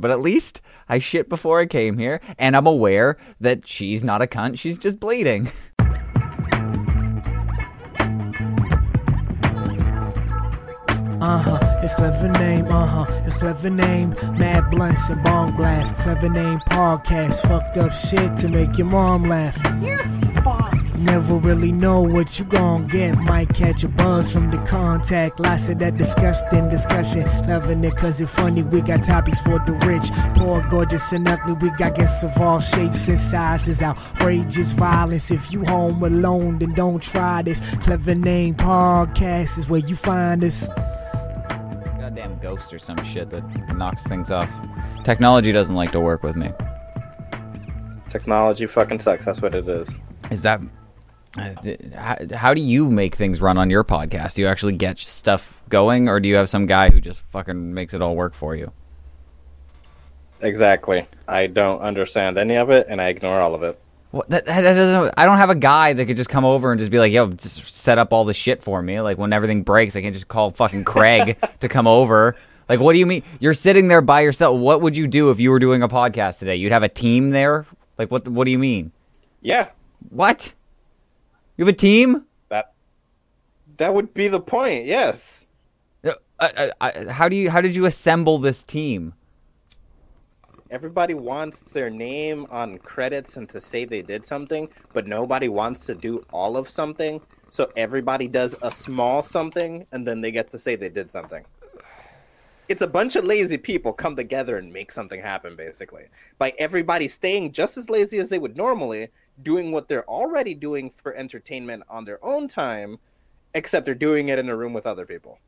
But at least I shit before I came here, and I'm aware that she's not a cunt. She's just bleeding. Uh huh, it's clever name, uh huh, it's clever name. Mad blunts and bong blast, clever name podcast. Fucked up shit to make your mom laugh. You're fucked. Never really know what you gon' get. Might catch a buzz from the contact. Lots of that disgusting discussion. Loving it cause it's funny. We got topics for the rich. Poor, gorgeous, and ugly. We got guests of all shapes and sizes. Outrageous violence. If you home alone, then don't try this. Clever name podcast is where you find us. Goddamn ghost or some shit that knocks things off. Technology doesn't like to work with me. Technology fucking sucks. That's what it is. Is that. Uh, how do you make things run on your podcast? Do you actually get stuff going, or do you have some guy who just fucking makes it all work for you? Exactly. I don't understand any of it, and I ignore all of it. What, that, that doesn't. I don't have a guy that could just come over and just be like, "Yo, just set up all the shit for me." Like when everything breaks, I can just call fucking Craig to come over. Like, what do you mean? You're sitting there by yourself. What would you do if you were doing a podcast today? You'd have a team there. Like, what? What do you mean? Yeah, What? You have a team? that that would be the point. Yes. Uh, I, I, how do you? How did you assemble this team? Everybody wants their name on credits and to say they did something, but nobody wants to do all of something. So everybody does a small something, and then they get to say they did something. It's a bunch of lazy people come together and make something happen, basically. By everybody staying just as lazy as they would normally, doing what they're already doing for entertainment on their own time, except they're doing it in a room with other people.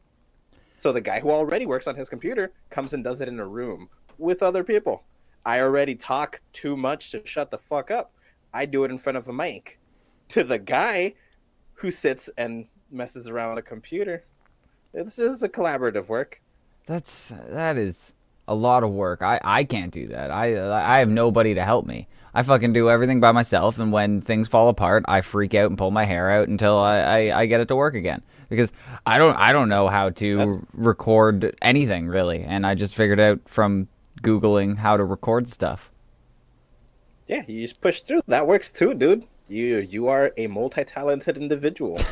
So the guy who already works on his computer comes and does it in a room with other people. I already talk too much to shut the fuck up. I do it in front of a mic. To the guy who sits and messes around on a computer, this is a collaborative work. That's that is a lot of work. I, I can't do that. I I have nobody to help me. I fucking do everything by myself, and when things fall apart, I freak out and pull my hair out until I, I, I get it to work again. Because I don't I don't know how to That's- record anything really, and I just figured out from googling how to record stuff. Yeah, you just push through. That works too, dude. You you are a multi-talented individual.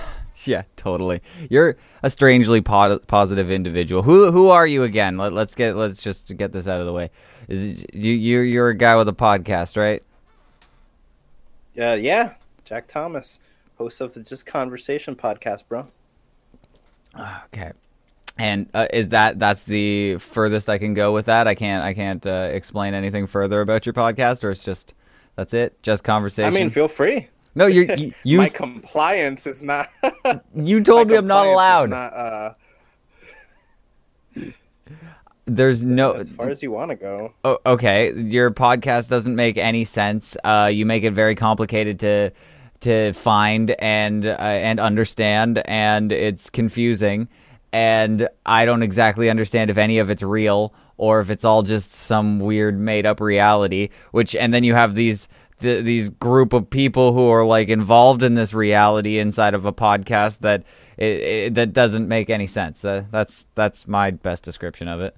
Yeah, totally. You're a strangely po- positive individual. Who who are you again? Let, let's get let's just get this out of the way. Is it, you you you're a guy with a podcast, right? Uh, yeah, Jack Thomas, host of the Just Conversation podcast, bro. Okay. And uh, is that that's the furthest I can go with that? I can't I can't uh, explain anything further about your podcast, or it's just that's it, just conversation. I mean, feel free. no, you're, you you My compliance is not. you told me I'm not allowed. Not, uh, There's no. as far as you want to go. Oh, okay, your podcast doesn't make any sense. Uh, you make it very complicated to to find and uh, and understand, and it's confusing. And I don't exactly understand if any of it's real or if it's all just some weird made up reality. Which and then you have these th- these group of people who are like involved in this reality inside of a podcast that it, it, that doesn't make any sense. Uh, that's that's my best description of it.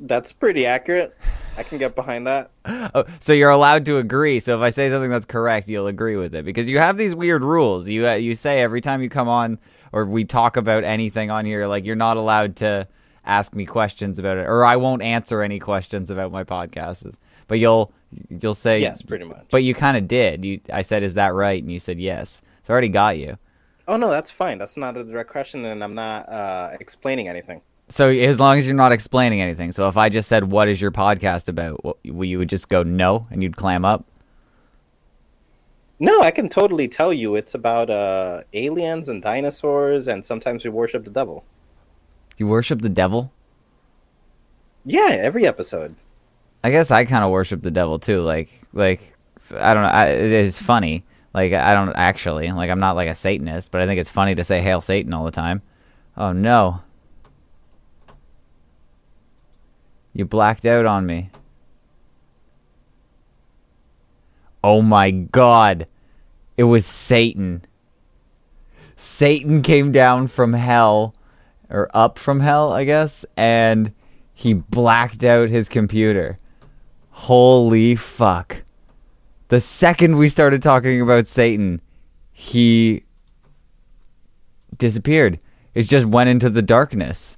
That's pretty accurate. I can get behind that. Oh, so you're allowed to agree. So if I say something that's correct, you'll agree with it because you have these weird rules. You uh, you say every time you come on or we talk about anything on here, like you're not allowed to ask me questions about it, or I won't answer any questions about my podcasts. But you'll you'll say Yes, pretty much. But you kind of did. You I said, "Is that right?" And you said yes. So I already got you. Oh no, that's fine. That's not a direct question, and I'm not uh, explaining anything. So as long as you're not explaining anything. So if I just said, "What is your podcast about?" Well, you would just go no, and you'd clam up. No, I can totally tell you. It's about uh, aliens and dinosaurs, and sometimes we worship the devil. You worship the devil. Yeah, every episode. I guess I kind of worship the devil too. Like, like I don't know. I, it is funny. Like I don't actually like I'm not like a Satanist, but I think it's funny to say "Hail Satan" all the time. Oh no! You blacked out on me. Oh my god! It was Satan. Satan came down from hell, or up from hell, I guess, and He blacked out his computer. Holy fuck. The second we started talking about Satan, he disappeared. It just went into the darkness.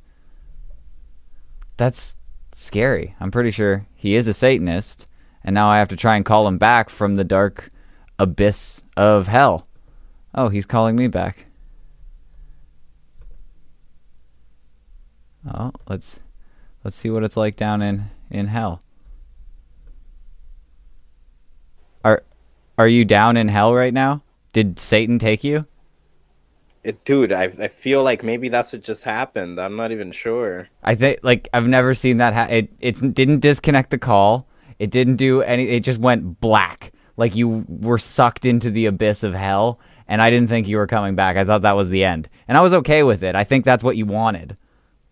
That's scary. I'm pretty sure he is a Satanist, and now I have to try and call him back from the dark abyss of hell. Oh, he's calling me back. Oh, let's let's see what it's like down in in hell. Are are you down in hell right now? Did Satan take you? It, dude, I I feel like maybe that's what just happened. I'm not even sure. I think like I've never seen that. Ha- it it didn't disconnect the call. It didn't do any. It just went black, like you were sucked into the abyss of hell. And I didn't think you were coming back. I thought that was the end, and I was okay with it. I think that's what you wanted.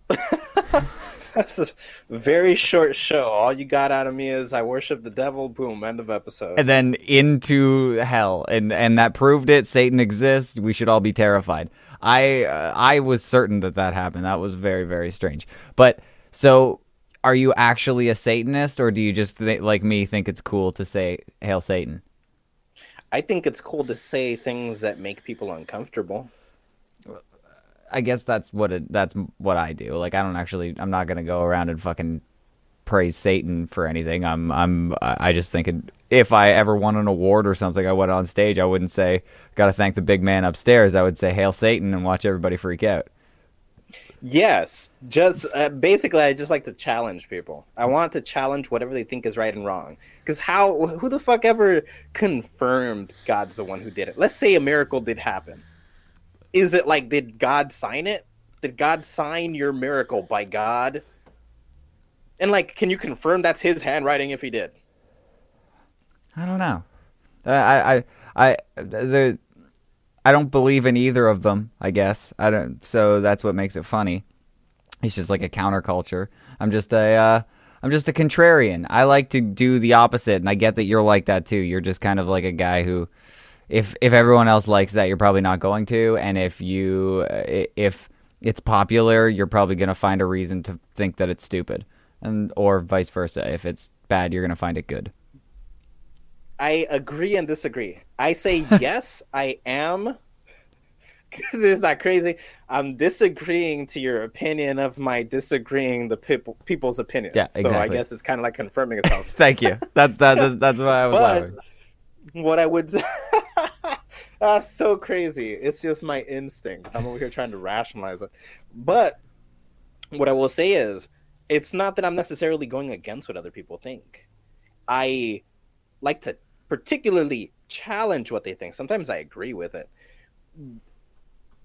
That's a very short show. All you got out of me is I worship the devil. Boom. End of episode. and then into hell and and that proved it satan exists we should all be terrified i uh, i was certain that that happened that was very very strange but so are you actually a satanist or do you just th- like me think it's cool to say hail satan I think it's cool to say things that make people uncomfortable. I guess that's what it that's what i do like i don't actually i'm not gonna go around and fucking praise satan for anything i'm i'm i just think if i ever won an award or something i went on stage i wouldn't say gotta thank the big man upstairs i would say hail satan and watch everybody freak out Yes, just uh, basically, I just like to challenge people. I want to challenge whatever they think is right and wrong. Because how, who the fuck ever confirmed God's the one who did it? Let's say a miracle did happen. Is it like, did God sign it? Did God sign your miracle by God? And like, can you confirm that's his handwriting if he did? I don't know. I I I the I don't believe in either of them. I guess I don't. So that's what makes it funny. It's just like a counterculture. I'm just a uh, I'm just a contrarian. I like to do the opposite, and I get that you're like that too. You're just kind of like a guy who, if if everyone else likes that, you're probably not going to, and if you if it's popular, you're probably gonna find a reason to think that it's stupid, and or vice versa. If it's bad, you're gonna find it good. I agree and disagree. I say yes, I am. this is not crazy. I'm disagreeing to your opinion of my disagreeing the people people's opinions. Yeah, exactly. So I guess it's kind of like confirming itself. Thank you. That's that. That's, that's why I was But- laughing. What I would That's so crazy. It's just my instinct. I'm over here trying to rationalize it. But what I will say is it's not that I'm necessarily going against what other people think. I like to particularly challenge what they think. Sometimes I agree with it.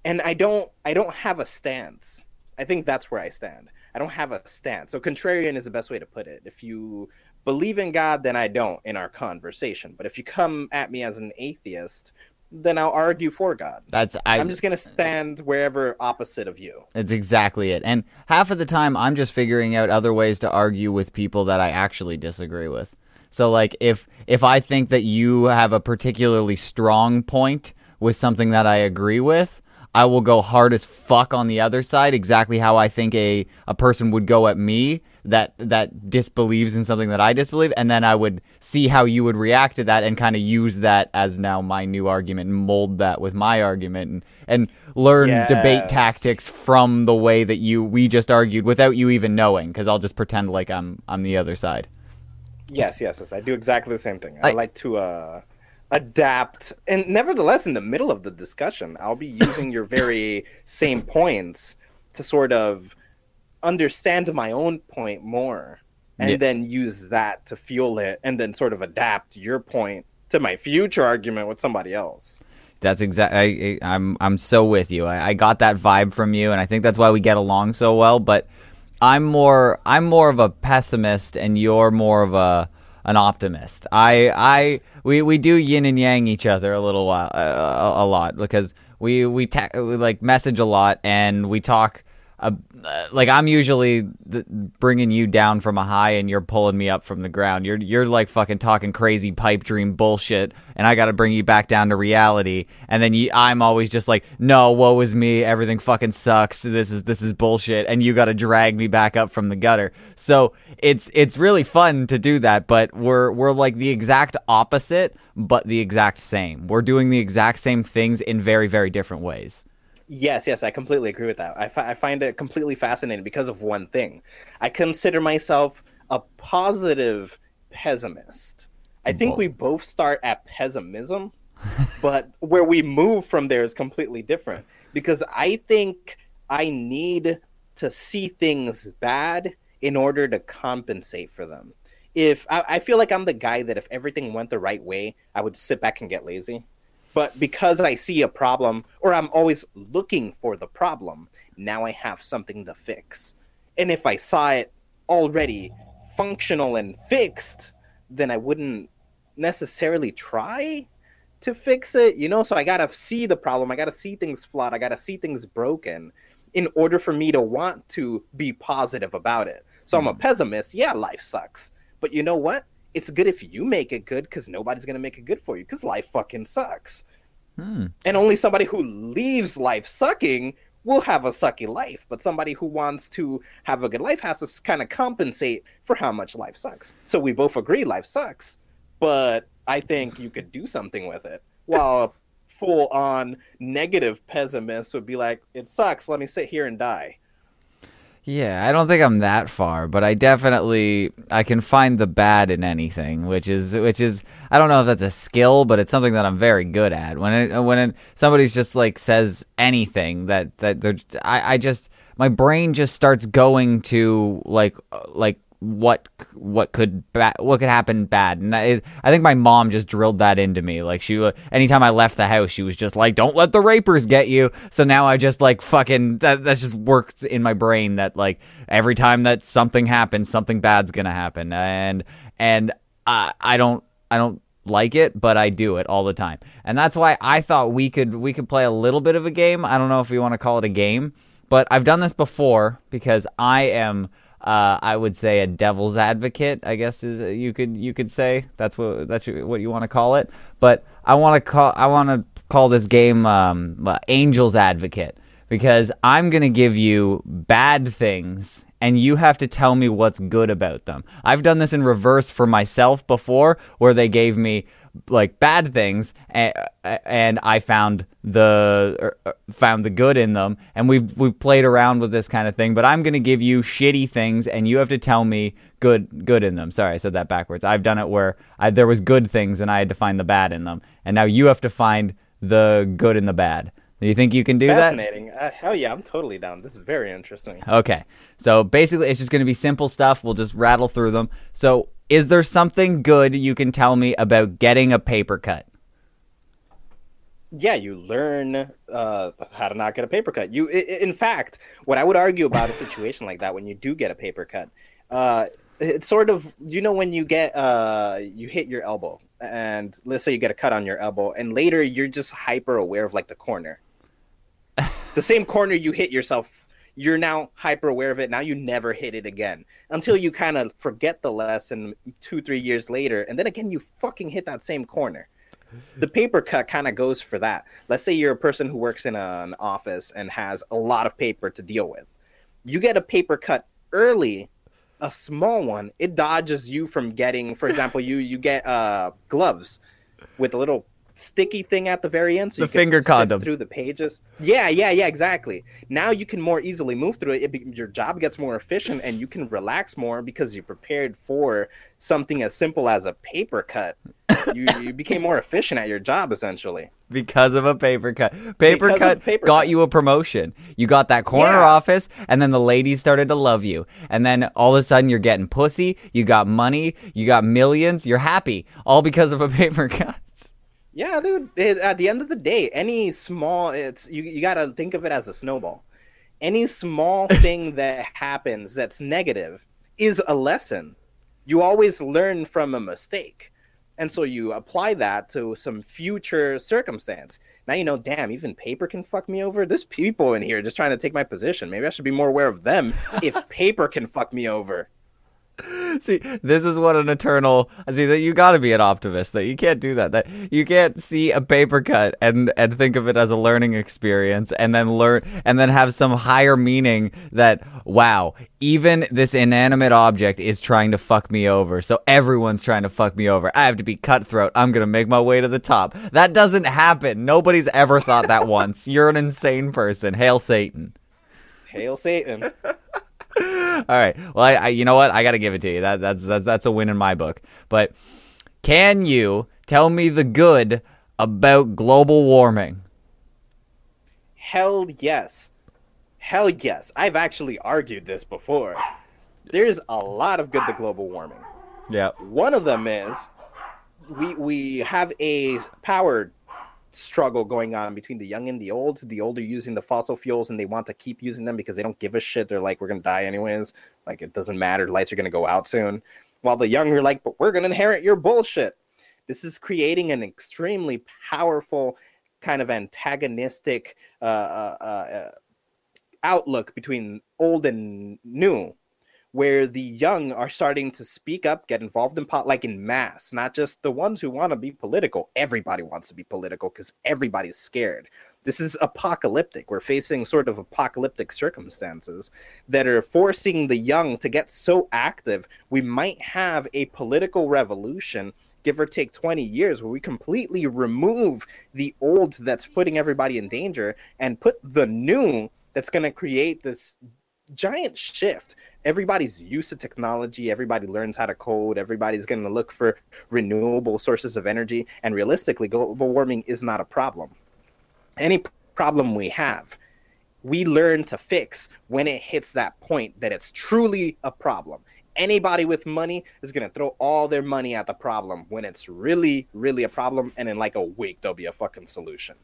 And I don't I don't have a stance. I think that's where I stand. I don't have a stance. So contrarian is the best way to put it. If you believe in God, then I don't in our conversation. But if you come at me as an atheist, then I'll argue for God. That's I. I'm just gonna uh, stand wherever opposite of you. It's exactly it. And half of the time, I'm just figuring out other ways to argue with people that I actually disagree with. So, like, if if I think that you have a particularly strong point with something that I agree with, I will go hard as fuck on the other side, exactly how I think a a person would go at me that that disbelieves in something that I disbelieve, and then I would see how you would react to that and kind of use that as now my new argument and mold that with my argument and and learn debate tactics from the way that you we just argued without you even knowing because I'll just pretend like I'm I'm the other side. Yes, yes, yes. I do exactly the same thing. I, I- like to uh, adapt, and nevertheless, in the middle of the discussion, I'll be using your very same points to sort of understand my own point more, and Yeah. then use that to fuel it, and then sort of adapt your point to my future argument with somebody else. That's exactly. I'm I'm so with you. I, I got that vibe from you, and I think that's why we get along so well. But I'm more I'm more of a pessimist, and you're more of a an optimist. I I we, we do yin and yang each other a little while uh, a, a lot because we we, ta- we like message a lot and we talk uh, Uh, like I'm usually bringing you down from a high and you're pulling me up from the ground. You're you're like fucking talking crazy pipe dream bullshit, and I got to bring you back down to reality. And then you, I'm always just like, no, woe is me, everything fucking sucks. This is this is bullshit, and you got to drag me back up from the gutter. So it's it's really fun to do that, but we're we're like the exact opposite, but the exact same. We're doing the exact same things in very very different ways. Yes, yes, I completely agree with that. I, fi- I find it completely fascinating because of one thing. I consider myself a positive pessimist. I think we both start at pessimism, but where we move from there is completely different because I think I need to see things bad in order to compensate for them. If I, I feel like I'm the guy that if everything went the right way, I would sit back and get lazy. But because I see a problem, or I'm always looking for the problem, now I have something to fix. And if I saw it already functional and fixed, then I wouldn't necessarily try to fix it, you know? So I gotta see the problem, I gotta see things flawed, I gotta see things broken in order for me to want to be positive about it. So I'm a mm-hmm. pessimist. Yeah, life sucks. But you know what? It's good if you make it good because nobody's going to make it good for you because life fucking sucks. Hmm. And only somebody who leaves life sucking will have a sucky life. But somebody who wants to have a good life has to kind of compensate for how much life sucks. So we both agree life sucks. But I think you could do something with it. While a full on negative pessimist would be like, it sucks. Let me sit here and die. Yeah, I don't think I'm that far, but I definitely I can find the bad in anything, which is which is I don't know if that's a skill, but it's something that I'm very good at. When it, when it, somebody's just like says anything that that I I just my brain just starts going to like like what what could ba- what could happen bad. And I, I think my mom just drilled that into me. Like she anytime i left the house she was just like don't let the rapers get you. So now i just like fucking that that's just worked in my brain that like every time that something happens something bad's gonna happen. And and i i don't i don't like it but i do it all the time. And that's why i thought we could we could play a little bit of a game. I don't know if we want to call it a game but i've done this before because i am uh, I would say a devil's advocate. I guess is you could you could say that's what that's what you want to call it. But I want to call I want to call this game um, uh, Angel's Advocate because I'm gonna give you bad things and you have to tell me what's good about them. I've done this in reverse for myself before, where they gave me like bad things and, and I found the er, er, found the good in them and we've we've played around with this kind of thing but I'm going to give you shitty things and you have to tell me good good in them. Sorry I said that backwards. I've done it where I, there was good things and I had to find the bad in them and now you have to find the good and the bad do you think you can do Fascinating. that? Uh, hell yeah, I'm totally down. This is very interesting. Okay. So basically, it's just going to be simple stuff. We'll just rattle through them. So, is there something good you can tell me about getting a paper cut? Yeah, you learn uh, how to not get a paper cut. You, in fact, what I would argue about a situation like that when you do get a paper cut, uh, it's sort of you know when you get uh, you hit your elbow, and let's say you get a cut on your elbow, and later you're just hyper aware of like the corner, the same corner you hit yourself you're now hyper aware of it. Now you never hit it again until you kind of forget the lesson two, three years later. And then again, you fucking hit that same corner. The paper cut kind of goes for that. Let's say you're a person who works in an office and has a lot of paper to deal with. You get a paper cut early, a small one, it dodges you from getting, for example, you you get uh, gloves with a little sticky thing at the very end, so the you can finger condoms. through the pages. Yeah, yeah, yeah, exactly. Now you can more easily move through it. it be, your job gets more efficient, and you can relax more because you're prepared for something as simple as a paper cut. you, you became more efficient at your job essentially. because of a paper cut. Paper Because cut paper got cut. you a promotion. You got that corner Yeah. office, and then the ladies started to love you. And then all of a sudden, you're getting pussy. You got money. You got millions. You're happy, all because of a paper cut. Yeah, dude. It, at the end of the day, any small it's you you got to think of it as a snowball. Any small thing that happens that's negative is a lesson. You always learn from a mistake. And so you apply that to some future circumstance. Now you know, damn, even paper can fuck me over. There's people in here just trying to take my position. Maybe I should be more aware of them if paper can fuck me over. See, this is what an eternal. I See that you got to be an optimist. That you can't do that. That you can't see a paper cut and and think of it as a learning experience, and then learn and then have some higher meaning that wow, even this inanimate object is trying to fuck me over. So everyone's trying to fuck me over. I have to be cutthroat. I'm gonna make my way to the top. That doesn't happen. Nobody's ever thought that once. You're an insane person. Hail Satan. Hail Satan. All right. Well, I, I, you know what? I got to give it to you. That that's that's that's a win in my book. But can you tell me the good about global warming? Hell yes. Hell yes. I've actually argued this before. There's a lot of good to global warming. Yeah. One of them is we we have a power struggle going on between the young and the old. The old are using the fossil fuels and they want to keep using them because they don't give a shit. They're like, we're gonna die anyways. Like it doesn't matter. Lights are gonna go out soon. While the young are like, but we're gonna inherit your bullshit. This is creating an extremely powerful kind of antagonistic uh, uh, uh, outlook between old and new where the young are starting to speak up, get involved in pot like in mass, not just the ones who want to be political. Everybody wants to be political because everybody's scared. This is apocalyptic. We're facing sort of apocalyptic circumstances that are forcing the young to get so active. We might have a political revolution, give or take 20 years, where we completely remove the old that's putting everybody in danger and put the new that's going to create this giant shift. Everybody's used to technology. Everybody learns how to code. Everybody's going to look for renewable sources of energy. And realistically global warming is not a problem. Any problem we have we learn to fix when it hits that point that it's truly a problem. Anybody with money is going to throw all their money at the problem when it's really really a problem. And in like a week there'll be a fucking solution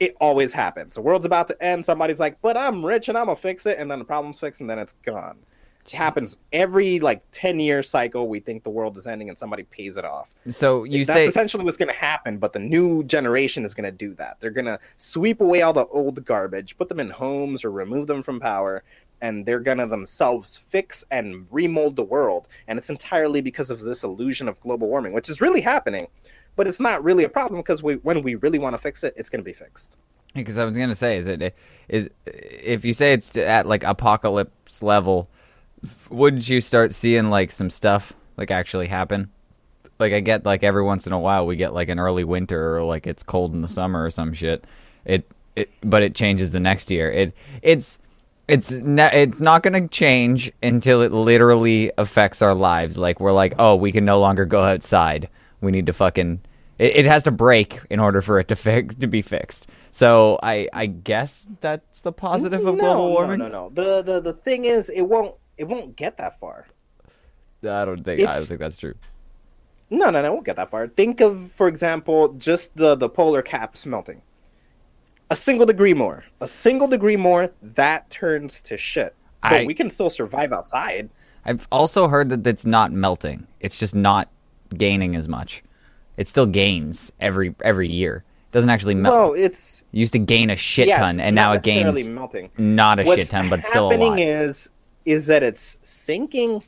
it always happens. The world's about to end. Somebody's like but i'm rich and i'm gonna fix it and then the problem's fixed and then it's gone. It happens every like 10 year cycle we think the world is ending and somebody pays it off. So you that's say essentially what's going to happen but the new generation is going to do that. They're going to sweep away all the old garbage put them in homes or remove them from power and they're going to themselves fix and remold the world. And it's entirely because of this illusion of global warming which is really happening but it's not really a problem because we when we really want to fix it it's going to be fixed because I was gonna say is it is if you say it's at like apocalypse level, wouldn't you start seeing like some stuff like actually happen? Like I get like every once in a while we get like an early winter or like it's cold in the summer or some shit. It it but it changes the next year. It it's it's ne- it's not going to change until it literally affects our lives. Like we're like, "Oh, we can no longer go outside. We need to fucking it, it has to break in order for it to fix to be fixed." So I I guess that's the positive of global warming. no no no the, the the thing is it won't it won't get that far I don't think I don't think that's true. No, no, no, it won't get that far. Think of, for example, just the, the polar caps melting. A single degree more. A single degree more, that turns to shit. But I- we can still survive outside. I've also heard that it's not melting. It's just not gaining as much. It still gains every every year. It doesn't actually melt. Well, it's it used to gain a shit yeah, ton, and now it gains melting. not a What's shit ton, but still a lot. What's happening is is that it's sinking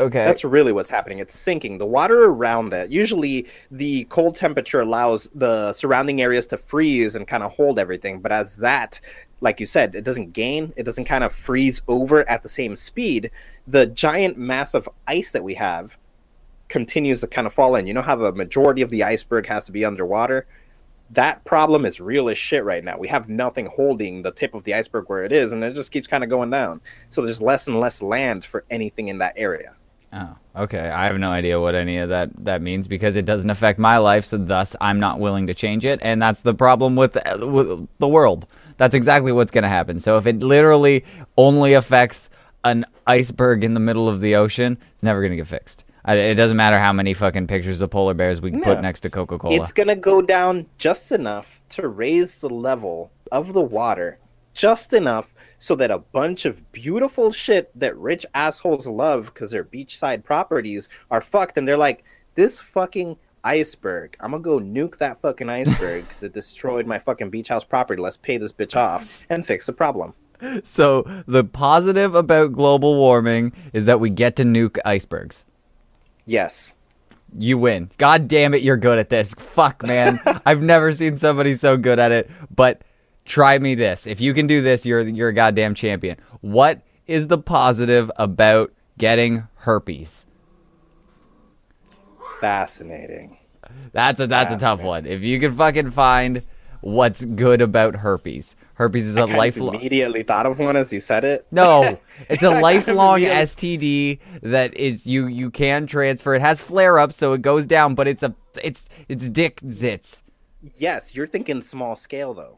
okay. That's really what's happening. It's sinking. The water around it, usually the cold temperature allows the surrounding areas to freeze and kind of hold everything. But as that, like you said, it doesn't gain, it doesn't kind of freeze over at the same speed. The giant mass of ice that we have continues to kind of fall in. You know how the majority of the iceberg has to be underwater? That problem is real as shit right now. We have nothing holding the tip of the iceberg where it is, and it just keeps kind of going down. So there's less and less land for anything in that area. Oh, okay. I have no idea what any of that that means because it doesn't affect my life, so thus I'm not willing to change it, and that's the problem with, with the world. That's exactly what's going to happen. So if it literally only affects an iceberg in the middle of the ocean, it's never going to get fixed. I, it doesn't matter how many fucking pictures of polar bears we can put next to Coca Cola. It's gonna go down just enough to raise the level of the water, just enough so that a bunch of beautiful shit that rich assholes love because they're beachside properties are fucked, and they're like, this fucking iceberg. I'm gonna go nuke that fucking iceberg because it destroyed my fucking beach house property. Let's pay this bitch off and fix the problem. So the positive about global warming is that we get to nuke icebergs. Yes. You win. God damn it, you're good at this. Fuck, man. I've never seen somebody so good at it. But try me this. If you can do this, you're you're a goddamn champion. What is the positive about getting herpes? Fascinating. That's a that's a tough one. If you can fucking find what's good about herpes. Herpes is a lifelong Immediately thought of one as you said it. No, it's a lifelong STD that is you you can transfer. It has flare ups, so it goes down, but it's a it's it's dick zits. Yes, you're thinking small scale though.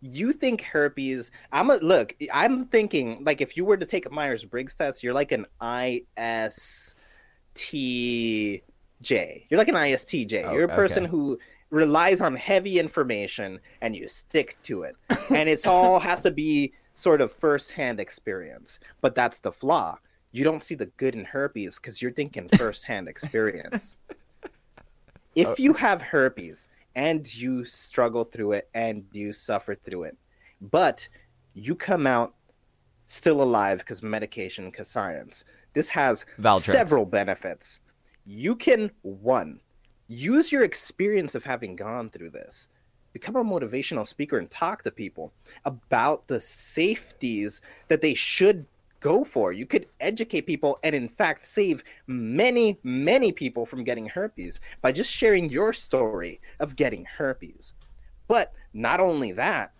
You think herpes? I'm a look. I'm thinking like if you were to take a Myers Briggs test, you're like an ISTJ. You're like an ISTJ. Oh, you're a oh, person okay. who relies on heavy information and you stick to it, and it's all has to be sort of first-hand experience. But that's the flaw. You don't see the good in herpes because you're thinking first-hand experience. if you have herpes and you struggle through it and you suffer through it, but you come out still alive because medication, because science, this has Valtrex. several benefits. You can, one, use your experience of having gone through this, become a motivational speaker and talk to people about the safeties that they should go for. You could educate people and, in fact, save many, many people from getting herpes by just sharing your story of getting herpes. But not only that,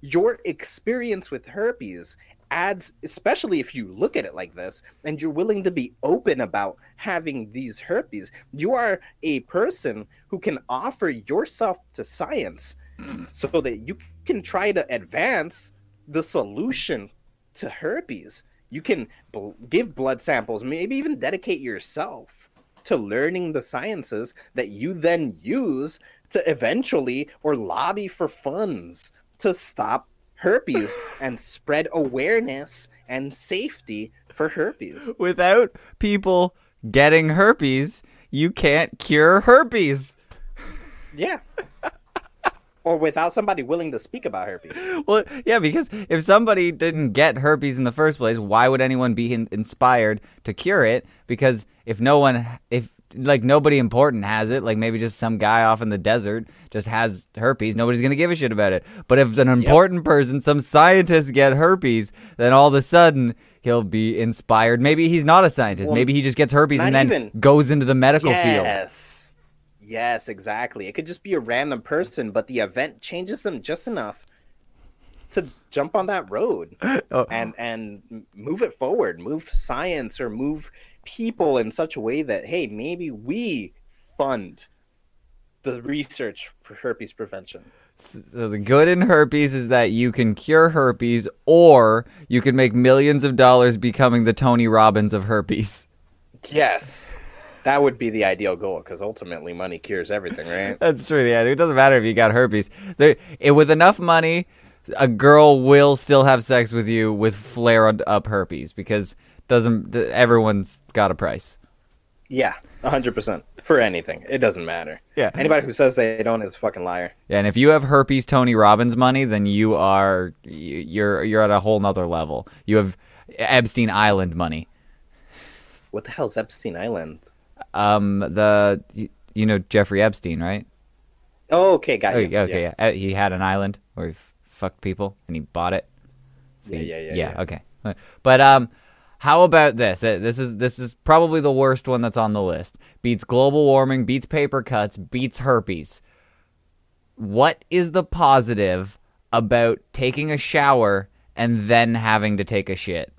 your experience with herpes adds, especially if you look at it like this and you're willing to be open about having these herpes, you are a person who can offer yourself to science so that you can try to advance the solution to herpes. You can bl- give blood samples, maybe even dedicate yourself to learning the sciences that you then use to eventually or lobby for funds to stop herpes and spread awareness and safety for herpes. Without people getting herpes, you can't cure herpes. Yeah. or without somebody willing to speak about herpes. Well, yeah, because if somebody didn't get herpes in the first place, why would anyone be in- inspired to cure it? Because if no one, if like nobody important has it, like maybe just some guy off in the desert just has herpes, nobody's gonna give a shit about it. But if an important person, some scientists get herpes, then all of a sudden he'll be inspired. Maybe he's not a scientist. Well, maybe he just gets herpes and then even- goes into the medical field. Yes. Yes, exactly. It could just be a random person, but the event changes them just enough to jump on that road Oh. and and move it forward, move science or move people in such a way that hey, maybe we fund the research for herpes prevention. So the good in herpes is that you can cure herpes, or you can make millions of dollars becoming the Tony Robbins of herpes. Yes. That would be the ideal goal because ultimately money cures everything, right? That's true. Yeah, it doesn't matter if you got herpes. There, it, with enough money, a girl will still have sex with you with flared up herpes because doesn't everyone's got a price. Yeah, 100%. For anything. It doesn't matter. Yeah. Anybody who says they don't is a fucking liar. Yeah, and if you have herpes Tony Robbins money, then you are you- you're you're at a whole nother level. You have Epstein Island money. What the hell's Epstein Island? Um, the you, know Jeffrey Epstein, right? Oh, okay, got Oh, you. okay, yeah. Uh, He had an island where he fucked people and he bought it. So Yeah, yeah, yeah, yeah. yeah. Okay, but um, how about this? This is this is probably the worst one that's on the list. Beats global warming, beats paper cuts, beats herpes. What is the positive about taking a shower and then having to take a shit?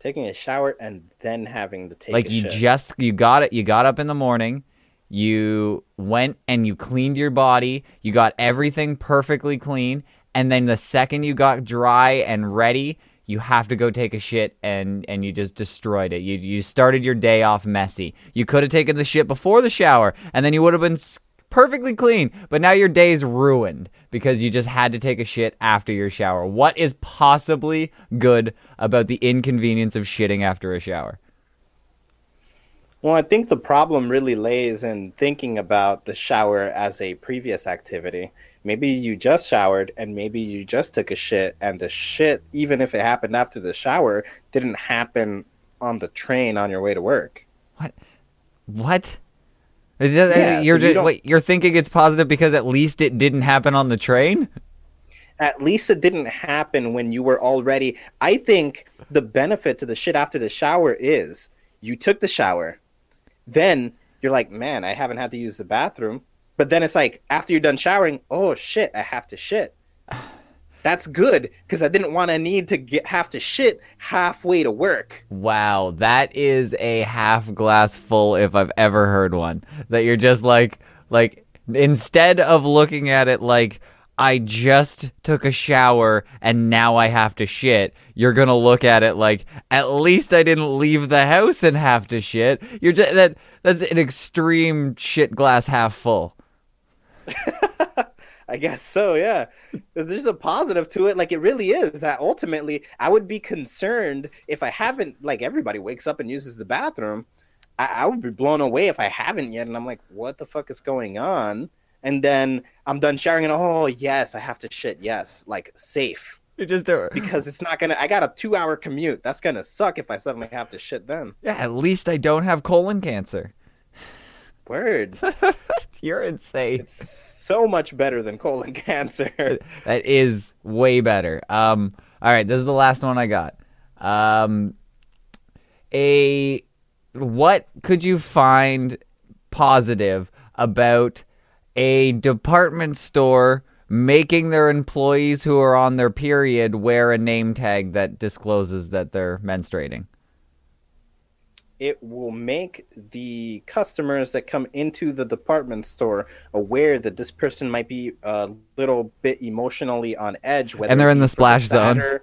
Taking a shower and then having to take like a you shit. just you got it you got up in the morning you went and you cleaned your body you got everything perfectly clean and then the second you got dry and ready you have to go take a shit and and you just destroyed it. You you started your day off messy. You could have taken the shit before the shower and then you would have been perfectly clean. But now your day's ruined because you just had to take a shit after your shower. What is possibly good about the inconvenience of shitting after a shower? Well, I think the problem really lays in thinking about the shower as a previous activity. Maybe you just showered and maybe you just took a shit, and the shit, even if it happened after the shower, didn't happen on the train on your way to work. What? what Yeah, uh, you're so you ju- don't- wait, you're thinking it's positive because at least it didn't happen on the train? At least it didn't happen when you were already. I think the benefit to the shit after the shower is you took the shower, then you're like, man, I haven't had to use the bathroom. But then it's like, after you're done showering, oh shit, I have to shit. That's good because I didn't want to need to get have to shit halfway to work. Wow, that is a half glass full if I've ever heard one. That you're just like like instead of looking at it like I just took a shower and now I have to shit, you're to look at it like at least I didn't leave the house and have to shit. You're just that that's an extreme shit glass half full. I guess so, yeah. There's a positive to it. Like it really is. That ultimately, I would be concerned if I haven't. Like everybody wakes up and uses the bathroom. I, I would be blown away if I haven't yet, and I'm like, what the fuck is going on? And then I'm done showering, and oh yes, I have to shit. Yes, like safe You're just a, because it's not gonna. I got a two hour commute. That's gonna suck if I suddenly have to shit then. yeah, at least I don't have colon cancer. Word. You're insane. It's so much better than colon cancer. That is way better. Um, all right, this is the last one I got. Um, a what could you find positive about a department store making their employees who are on their period wear a name tag that discloses that they're menstruating? It will make the customers that come into the department store aware that this person might be a little bit emotionally on edge. Whether And they're in the splash zone.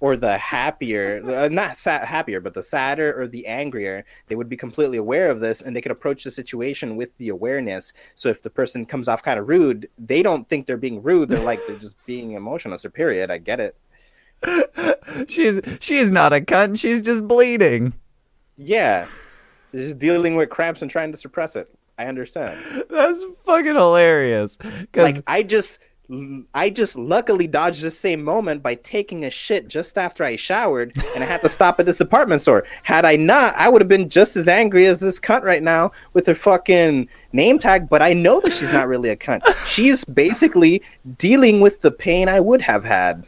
Or the happier, uh, not sad, happier, but the sadder or the angrier, they would be completely aware of this and they could approach the situation with the awareness. So if the person comes off kind of rude, they don't think they're being rude. They're like, they're just being emotional. Their period. I get it. She's she's not a cunt. She's just bleeding. Yeah. They're just dealing with cramps and trying to suppress it. I understand. That's fucking hilarious. Because like I just I just luckily dodged the same moment by taking a shit just after I showered and I had to stop at this department store. Had I not, I would have been just as angry as this cunt right now with her fucking name tag, but I know that she's not really a cunt. She's basically dealing with the pain I would have had.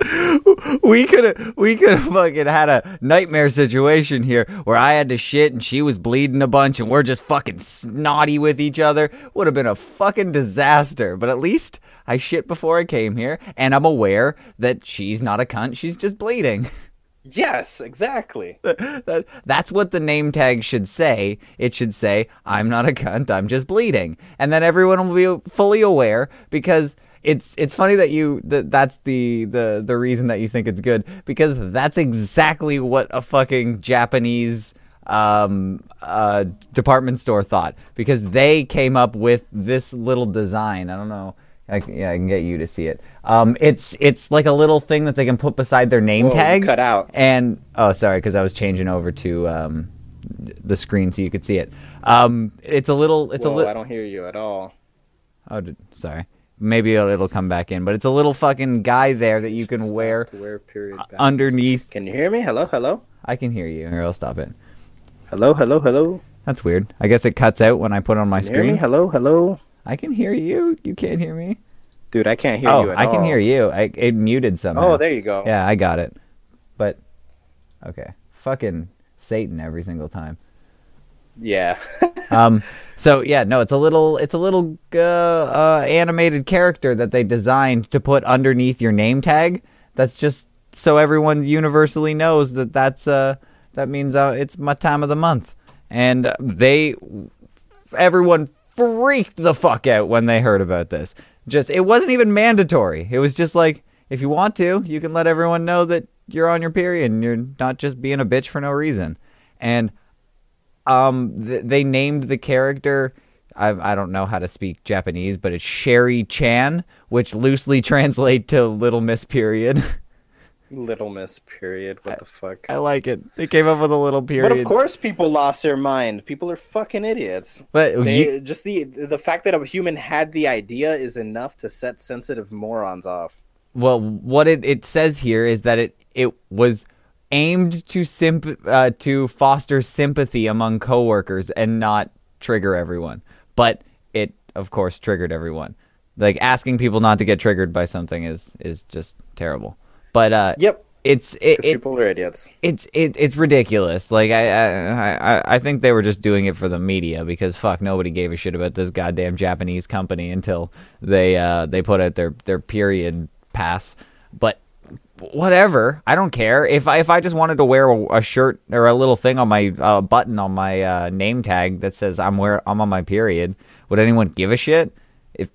we could have we could have fucking had a nightmare situation here where I had to shit and she was bleeding a bunch and we're just fucking snotty with each other. Would have been a fucking disaster. But at least I shit before I came here and I'm aware that she's not a cunt. She's just bleeding. Yes, exactly. That- That's what the name tag should say. It should say, I'm not a cunt, I'm just bleeding. And then everyone will be fully aware because it's it's funny that you that that's the the the reason that you think it's good because that's exactly what a fucking Japanese um uh department store thought because they came up with this little design. I don't know. I, can- yeah, I can get you to see it. Um, it's it's like a little thing that they can put beside their name Whoa, tag. cut out. And oh, sorry, because I was changing over to um, the screen so you could see it. Um, it's a little. It's a little. I don't hear you at all. Oh, did, sorry. Maybe it'll, it'll come back in, but it's a little fucking guy there that you can wear wear period underneath. Can you hear me? Hello, hello, I can hear you. Here, I'll stop it. hello, hello, hello. That's weird. I guess it cuts out when I put on my Can you hear me? screen. Hello, hello. I can hear you. You can't hear me. Dude, I can't hear oh, you at I can hear you. I it muted somehow. Oh, there you go. Yeah, I got it. But okay, fucking Satan every single time. Yeah. um so yeah no it's a little it's a little uh, uh animated character that they designed to put underneath your name tag that's just so everyone universally knows that that's uh that means uh, it's my time of the month and they everyone freaked the fuck out when they heard about this. Just it wasn't even mandatory. It was just like if you want to you can let everyone know that you're on your period and you're not just being a bitch for no reason. And um th- they named the character I, I don't know how to speak Japanese, but it's Sherry Chan, which loosely translate to Little Miss Period. Little Miss period. What the fuck? I like it. They came up with a little period. But of course, people lost their mind. People are fucking idiots. But They, you- just the the fact that a human had the idea is enough to set sensitive morons off. well, what it, it says here is that it it was aimed to simp uh, to foster sympathy among coworkers and not trigger everyone. But it, of course, triggered everyone. Like asking people not to get triggered by something is is just terrible. But uh, Yep. it's it, it people are idiots. it's it, it's ridiculous. Like I, I I I think they were just doing it for the media because fuck nobody gave a shit about this goddamn Japanese company until they uh they put out their their period pass. But whatever, I don't care if I if I just wanted to wear a, a shirt or a little thing on my uh, button on my uh, name tag that says I'm where I'm on my period. Would anyone give a shit? If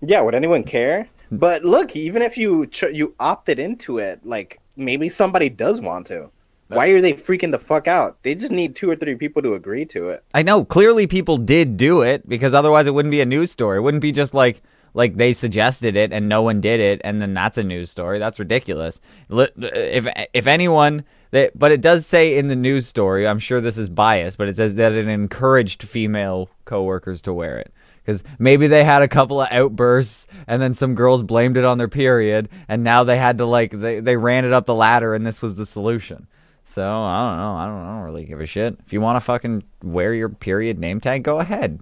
Yeah, would anyone care? But look, even if you ch- you opted into it, like maybe somebody does want to. Why are they freaking the fuck out? They just need two or three people to agree to it. I know clearly people did do it because otherwise it wouldn't be a news story. It wouldn't be just like like they suggested it and no one did it and then that's a news story. That's ridiculous. If if anyone that but it does say in the news story, I'm sure this is biased, but it says that it encouraged female coworkers to wear it. Because maybe they had a couple of outbursts and then some girls blamed it on their period and now they had to like they, they ran it up the ladder and this was the solution. So I don't know. I don't, I don't really give a shit. If you want to fucking wear your period name tag, go ahead.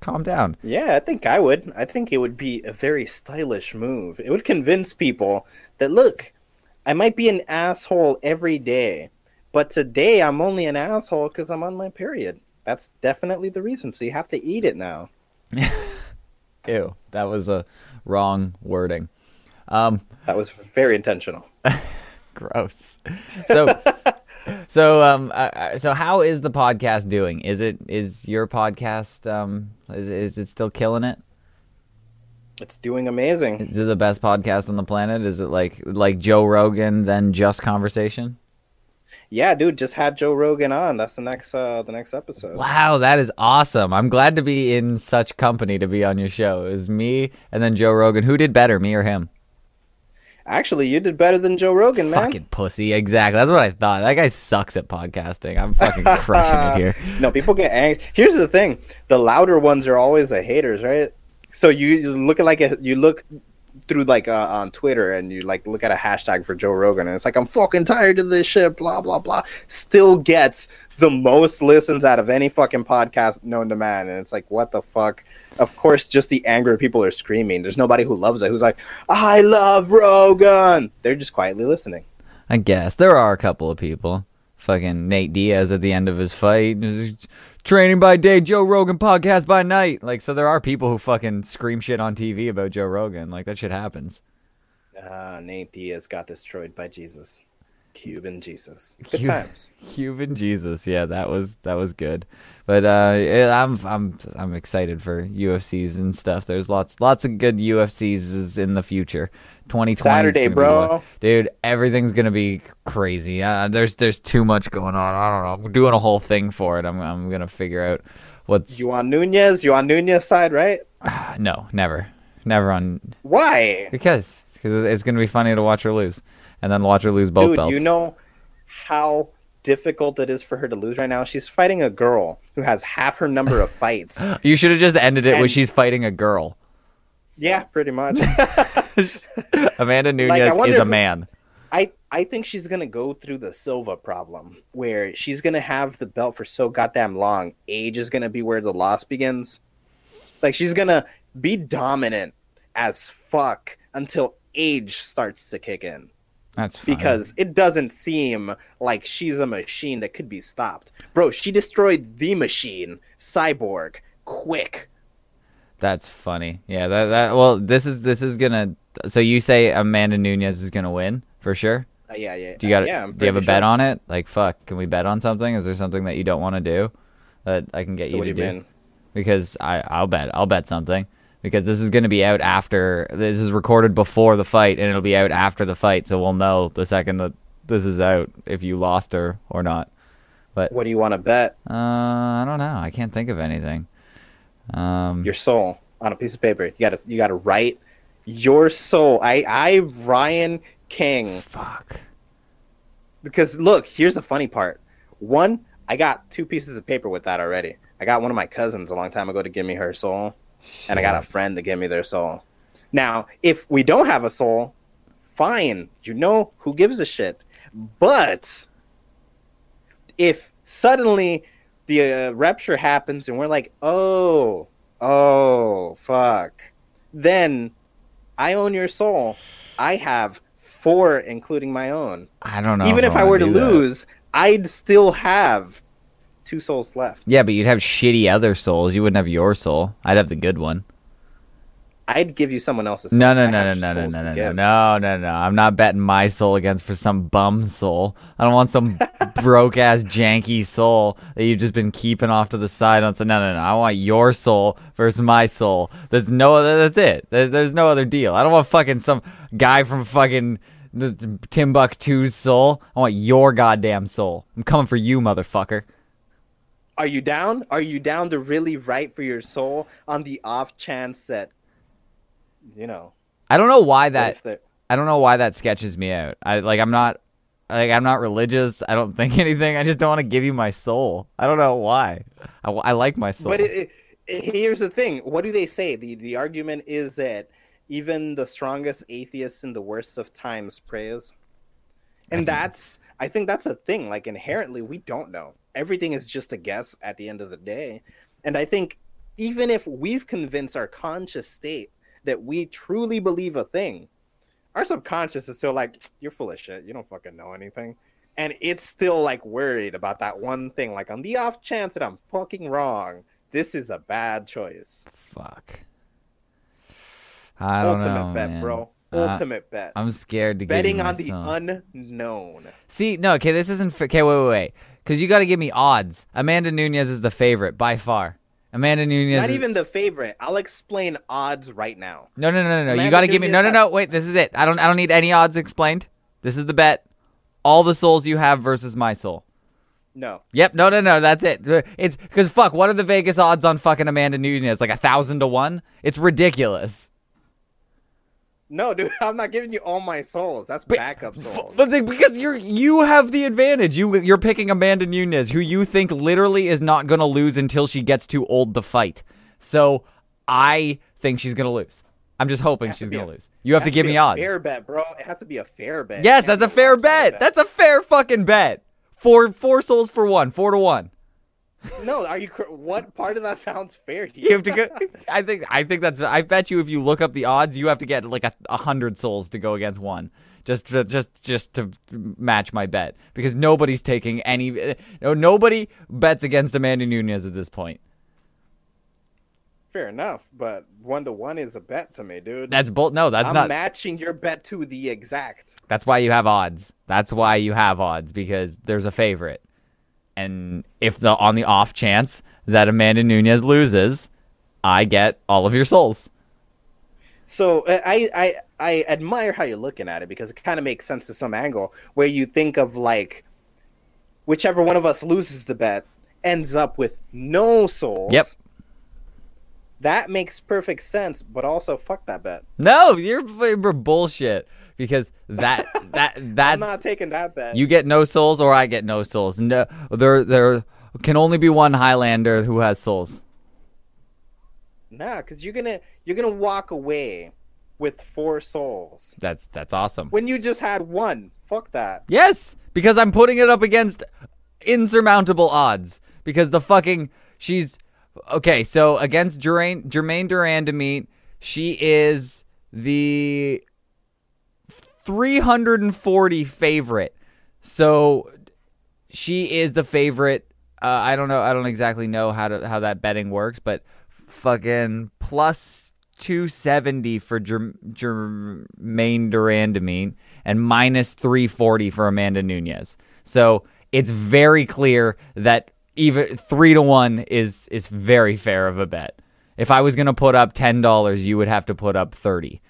Calm down. Yeah, I think I would. I think it would be a very stylish move. It would convince people that look, I might be an asshole every day, but today I'm only an asshole because I'm on my period. That's definitely the reason. So you have to eat it now. Ew, that was a wrong wording. Um, That was very intentional. gross. So, so um, uh, so how is the podcast doing? Is it is your podcast um is is it still killing it? It's doing amazing. Is it the best podcast on the planet? Is it like like Joe Rogan then just conversation? Yeah, dude, just had Joe Rogan on. That's the next uh the next episode. Wow, that is awesome. I'm glad to be in such company to be on your show. It was me and then Joe Rogan. Who did better, me or him? Actually, you did better than Joe Rogan, man. Fucking pussy. Exactly. That's what I thought. That guy sucks at podcasting. I'm fucking crushing it here. No, people get angry. Here's the thing: the louder ones are always the haters, right? So you, you look like a, you look through like uh, on Twitter and you like look at a hashtag for Joe Rogan, and it's like I'm fucking tired of this shit. Blah blah blah. Still gets the most listens out of any fucking podcast known to man, and it's like what the fuck. Of course, just the angry people are screaming. There's nobody who loves it. Who's like, I love Rogan. They're just quietly listening. I guess there are a couple of people. Fucking Nate Diaz at the end of his fight. Training by day, Joe Rogan podcast by night. Like, so there are people who fucking scream shit on TV about Joe Rogan. Like, that shit happens. Ah, Nate Diaz got destroyed by Jesus. Cuban Jesus. Good Cu- times. Cuban Jesus, yeah, that was that was good. But uh, I'm I'm I'm excited for UFCs and stuff. There's lots lots of good UFCs in the future. 2020 's Saturday, bro. Dude, everything's gonna be crazy. Uh, there's there's too much going on. I don't know. I'm doing a whole thing for it. I'm I'm gonna figure out what's You on Nunes? You on Nunes side, right? no, never, never on Why? because because it's gonna be funny to watch her lose, and then watch her lose both Dude, belts. you know how difficult it is for her to lose right now? She's fighting a girl who has half her number of fights. You should have just ended it when And- she's fighting a girl. Yeah, pretty much. Amanda Nunes wonder is a man. I I think she's gonna go through the Silva problem, where she's gonna have the belt for so goddamn long. Age is gonna be where the loss begins. Like she's gonna be dominant as fuck until age starts to kick in. That's because it doesn't seem like she's a machine that could be stopped. Bro, she destroyed the machine, Cyborg, quick. That's funny. Yeah, that that well, this is this is gonna. So you say Amanda Nunes is gonna win for sure? Uh, yeah, yeah. Do you got? Uh, yeah, do you have a pretty bet on it? Like, fuck, can we bet on something? Is there something that you don't want to do that I can get So you what to do you do? mean? Because I I'll bet I'll bet something because this is gonna be out after this is recorded before the fight and it'll be out after the fight, so we'll know the second that this is out if you lost her or not. But what do you want to bet? Uh, I don't know. I can't think of anything. Um, Your soul on a piece of paper. You gotta you gotta write your soul. I I Ryan King fuck. Because look, here's the funny part. One, I got two pieces of paper with that already. I got one of my cousins a long time ago to give me her soul, and I got a friend to give me their soul. Now, if we don't have a soul, fine. You know who gives a shit. But if suddenly the uh, rupture happens and we're like, oh, oh, fuck, then I own your soul. I have four, including my own. I don't know. Even if I wanna were to do that. lose, I'd still have two souls left. Yeah, but you'd have shitty other souls. You wouldn't have your soul. I'd have the good one. I'd give you someone else's. Soul. No, no, no, no, no, no, no, no, no, no, no, no. I'm not betting my soul against for some bum soul. I don't want some broke ass janky soul that you've just been keeping off to the side on. So no, no, no. I want your soul versus my soul. There's no other. That's it. There's, there's no other deal. I don't want fucking some guy from fucking the, the Timbuktu's soul. I want your goddamn soul. I'm coming for you, motherfucker. Are you down? Are you down to really write for your soul on the off chance that, you know, I don't know why that. I don't know why that sketches me out. I like I'm not like I'm not religious. I don't think anything. I just don't want to give you my soul. I don't know why. I, I like my soul. But it, it, here's the thing. What do they say? The the argument is that even the strongest atheists in the worst of times prays. And that's I think that's a thing. Like inherently we don't know. Everything is just a guess at the end of the day. And I think even if we've convinced our conscious state that we truly believe a thing, our subconscious is still like, you're full of shit. You don't fucking know anything. And it's still like worried about that one thing. Like on the off chance that I'm fucking wrong, this is a bad choice. Fuck. I don't Ultimate know, bet, man. bro. Uh, Ultimate bet. I'm scared to Betting give you my on the unknown. See, no, okay, this isn't. fa- Okay, wait, wait, wait. Because you got to give me odds. Amanda Nunes is the favorite by far. Amanda Nunes. Not even the favorite. I'll explain odds right now. No, no, no, no, no. You got to give me. No, no, no. Wait, this is it. I don't. I don't need any odds explained. This is the bet. All the souls you have versus my soul. No. Yep. No, no, no. That's it. It's because fuck. What are the Vegas odds on fucking Amanda Nunes? Like a thousand to one. It's ridiculous. No, dude, I'm not giving you all my souls. That's backup souls. But the, because you're you have the advantage. You you're picking Amanda Nunes, who you think literally is not gonna lose until she gets too old to fight. So I think she's gonna lose. I'm just hoping she's gonna a- lose. You have to give me a odds. Fair bet, bro. It has to be a fair bet. Yes, that's a fair lopsided bet. That's a fair fucking bet. Four four souls for one, four to one. No, are you? cr- What part of that sounds fair to you? You have to go. I think. I think that's. I bet you if you look up the odds, you have to get like a, a hundred souls to go against one, just to, just just to match my bet because nobody's taking any. No, nobody bets against Amanda Nunes at this point. Fair enough, but one to one is a bet to me, dude. That's bull. No, that's I'm not. matching your bet to the exact. That's why you have odds. That's why you have odds because there's a favorite, and if the on the off chance that Amanda Nunes loses, I get all of your souls. So uh, I I I admire how you're looking at it because it kind of makes sense to some angle where you think of like whichever one of us loses the bet ends up with no souls. Yep. That makes perfect sense, but also fuck that bet. No, you're, you're bullshit because that that I'm that's not taking that bet. you get no souls or I get no souls. No, there there can only be one Highlander who has souls. Nah, because you're gonna you're gonna walk away with four souls That's that's awesome. when you just had one. Fuck that. Yes, because I'm putting it up against insurmountable odds. Because the fucking she's okay. So against Germaine Jermaine Durand to meet, she is the 340 favorite. So she is the favorite. Uh, I don't know. I don't exactly know how to how that betting works, but fucking plus 270 for Jer- Jermaine Durand to meet and minus 340 for Amanda Nunes. So it's very clear that even three to one is is very fair of a bet. If I was gonna put up ten dollars, you would have to put up thirty.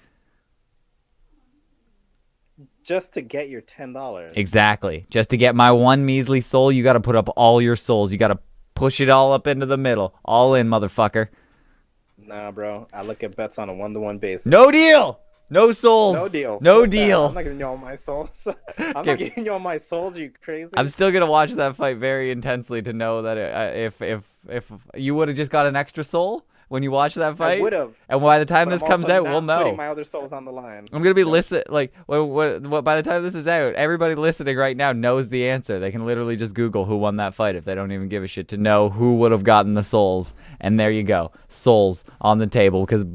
Just to get your ten dollars. Exactly. Just to get my one measly soul, you got to put up all your souls. You got to push it all up into the middle. All in, motherfucker. Nah, bro. I look at bets on a one to one basis. No deal. No souls. No deal. No Fuck that. deal. I'm not giving you all my souls. I'm Okay. not giving you all my souls. Are you crazy? I'm still gonna watch that fight very intensely to know that uh, if if if you would have just got an extra soul when you watch that I fight, would have. and by the time this I'm comes out, we'll know. My other souls on the line. I'm gonna be listen like what, what what by the time this is out, everybody listening right now knows the answer. They can literally just Google who won that fight if they don't even give a shit to know who would have gotten the souls. And there you go, souls on the table. Because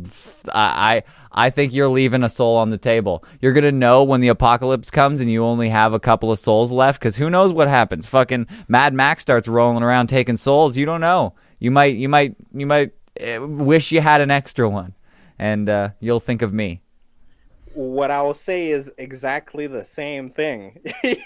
I, I I think you're leaving a soul on the table. You're gonna know when the apocalypse comes and you only have a couple of souls left. Because who knows what happens? Fucking Mad Max starts rolling around taking souls. You don't know. You might you might you might wish you had an extra one, and uh, you'll think of me. what I will say is exactly the same thing.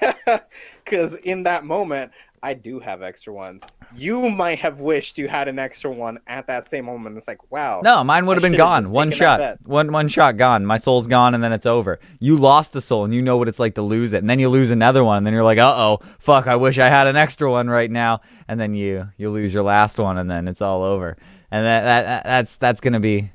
Because in that moment, I do have extra ones. You might have wished you had an extra one at that same moment. It's like, wow. No, mine would have been gone. One shot. One one shot gone. My soul's gone and then it's over. You lost a soul and you know what it's like to lose it. And then you lose another one and then you're like, "Uh-oh, fuck, I wish I had an extra one right now." And then you you lose your last one and then it's all over. And that, that that's that's to be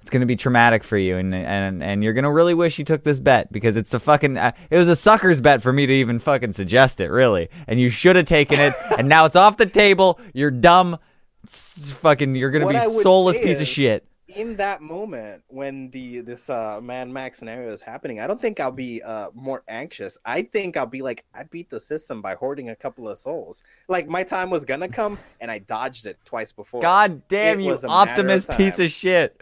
it's to be traumatic for you and and and you're to really wish you took this bet because it's a fucking uh, it was a sucker's bet for me to even fucking suggest it, really. And you should have taken it and now it's off the table. You're dumb. Fucking you're to What be soulless piece of shit. In that moment when the this uh Mad Max scenario is happening, I don't think I'll be uh more anxious. I think I'll be like, I beat the system by hoarding a couple of souls. Like my time was gonna come, and I dodged it twice before. God damn It you, of optimist piece of shit.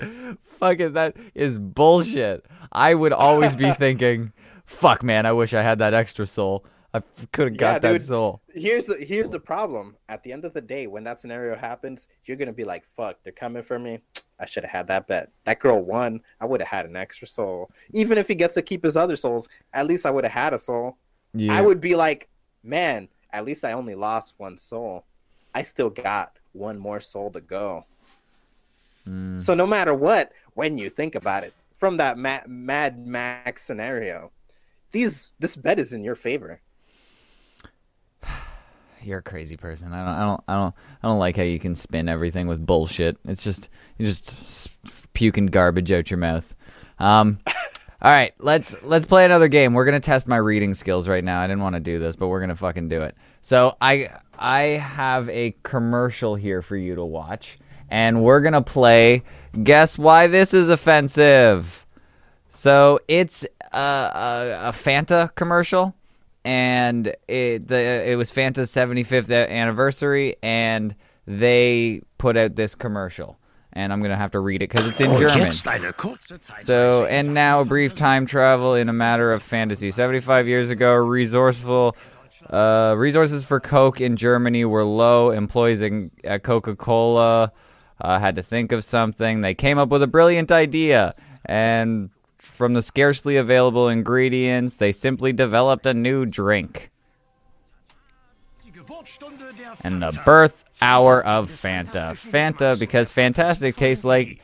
Fucking that is bullshit. I would always be thinking, fuck man, I wish I had that extra soul. I could have got Yeah, that dude. soul. Here's the here's the problem. At the end of the day, when that scenario happens, you're gonna be like, "Fuck, they're coming for me. I should have had that bet. That girl won. I would have had an extra soul. Even if he gets to keep his other souls, at least I would have had a soul. Yeah. I would be like, man, at least I only lost one soul. I still got one more soul to go. Mm. So no matter what, when you think about it, from that Ma- Mad Max scenario, these this bet is in your favor. You're a crazy person. I don't, I don't, I don't, I don't like how you can spin everything with bullshit. It's just you're just puking garbage out your mouth. Um, all right, let's let's play another game. We're gonna test my reading skills right now. I didn't want to do this, but we're gonna fucking do it. So I I have a commercial here for you to watch, and we're gonna play. Guess why this is offensive? So it's a, a, a Fanta commercial, and it the it was Fanta's 75th anniversary, and they put out this commercial, and I'm gonna have to read it because it's in German. So, and now a brief time travel in a matter of fantasy. 75 years ago, resourceful uh, resources for Coke in Germany were low. Employees in, at Coca Cola uh, had to think of something. They came up with a brilliant idea, and from the scarcely available ingredients, they simply developed a new drink. And the birth hour of Fanta. Fanta, because fantastic tastes like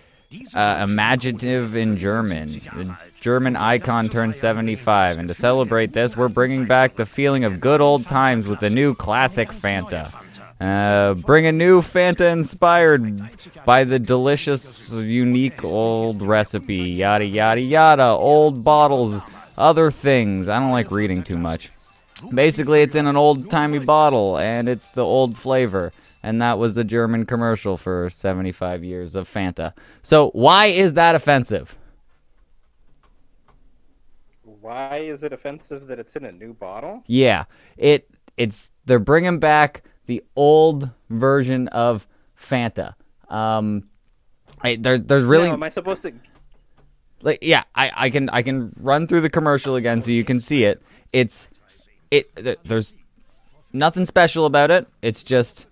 uh, imaginative in German. The German icon turned 75, and to celebrate this, we're bringing back the feeling of good old times with the new classic Fanta. Uh, bring a new Fanta inspired by the delicious, unique old recipe. Yada, yada, yada. Old bottles, other things. I don't like reading too much. Basically, it's in an old timey bottle, and it's the old flavor. And that was the German commercial for 75 years of Fanta. So, why is that offensive? Why is it offensive that it's in a new bottle? Yeah, it it's they're bringing back the old version of Fanta. Um, I, there, there's really Now, am I supposed to? like yeah I, I can i can run through the commercial again so you can see it it's it there's nothing special about it it's just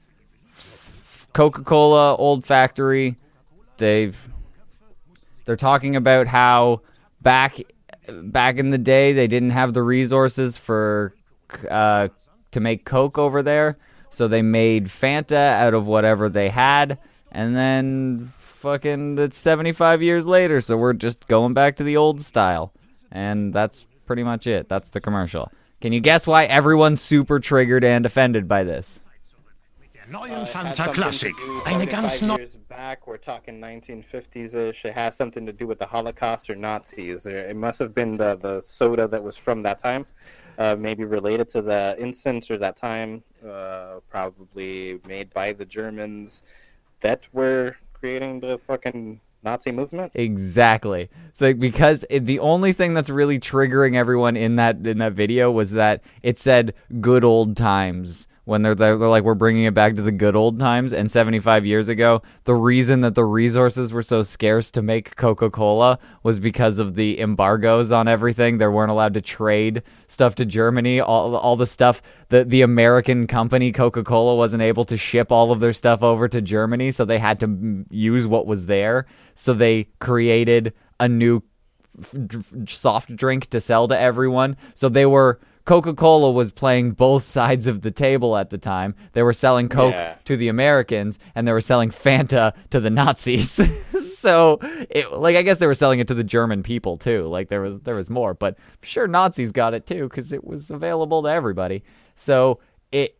coca-cola old factory they've they're talking about how back back in the day they didn't have the resources for uh, to make coke over there so they made fanta out of whatever they had and then fucking it's 75 years later so we're just going back to the old style and that's pretty much it that's the commercial can you guess why everyone's super triggered and offended by this neuen it has Fanta Classic. Eine ganz neue. years back. We're talking 1950s-ish. It has something to do with the Holocaust or Nazis. It must have been the the soda that was from that time, uh, maybe related to the instance or that time. Uh, probably made by the Germans that were creating the fucking Nazi movement. Exactly. It's like because it, the only thing that's really triggering everyone in that in that video was that it said "good old times." When they're, they're like we're bringing it back to the good old times, and 75 years ago, the reason that the resources were so scarce to make Coca Cola was because of the embargoes on everything. They weren't allowed to trade stuff to Germany. All all the stuff that the American company Coca Cola wasn't able to ship all of their stuff over to Germany, so they had to use what was there. So they created a new f- soft drink to sell to everyone. So they were Coca Cola was playing both sides of the table at the time. They were selling Coke Yeah. to the Americans, and they were selling Fanta to the Nazis. so, it, like, I guess they were selling it to the German people too. Like, there was there was more, but sure, Nazis got it too because it was available to everybody. So it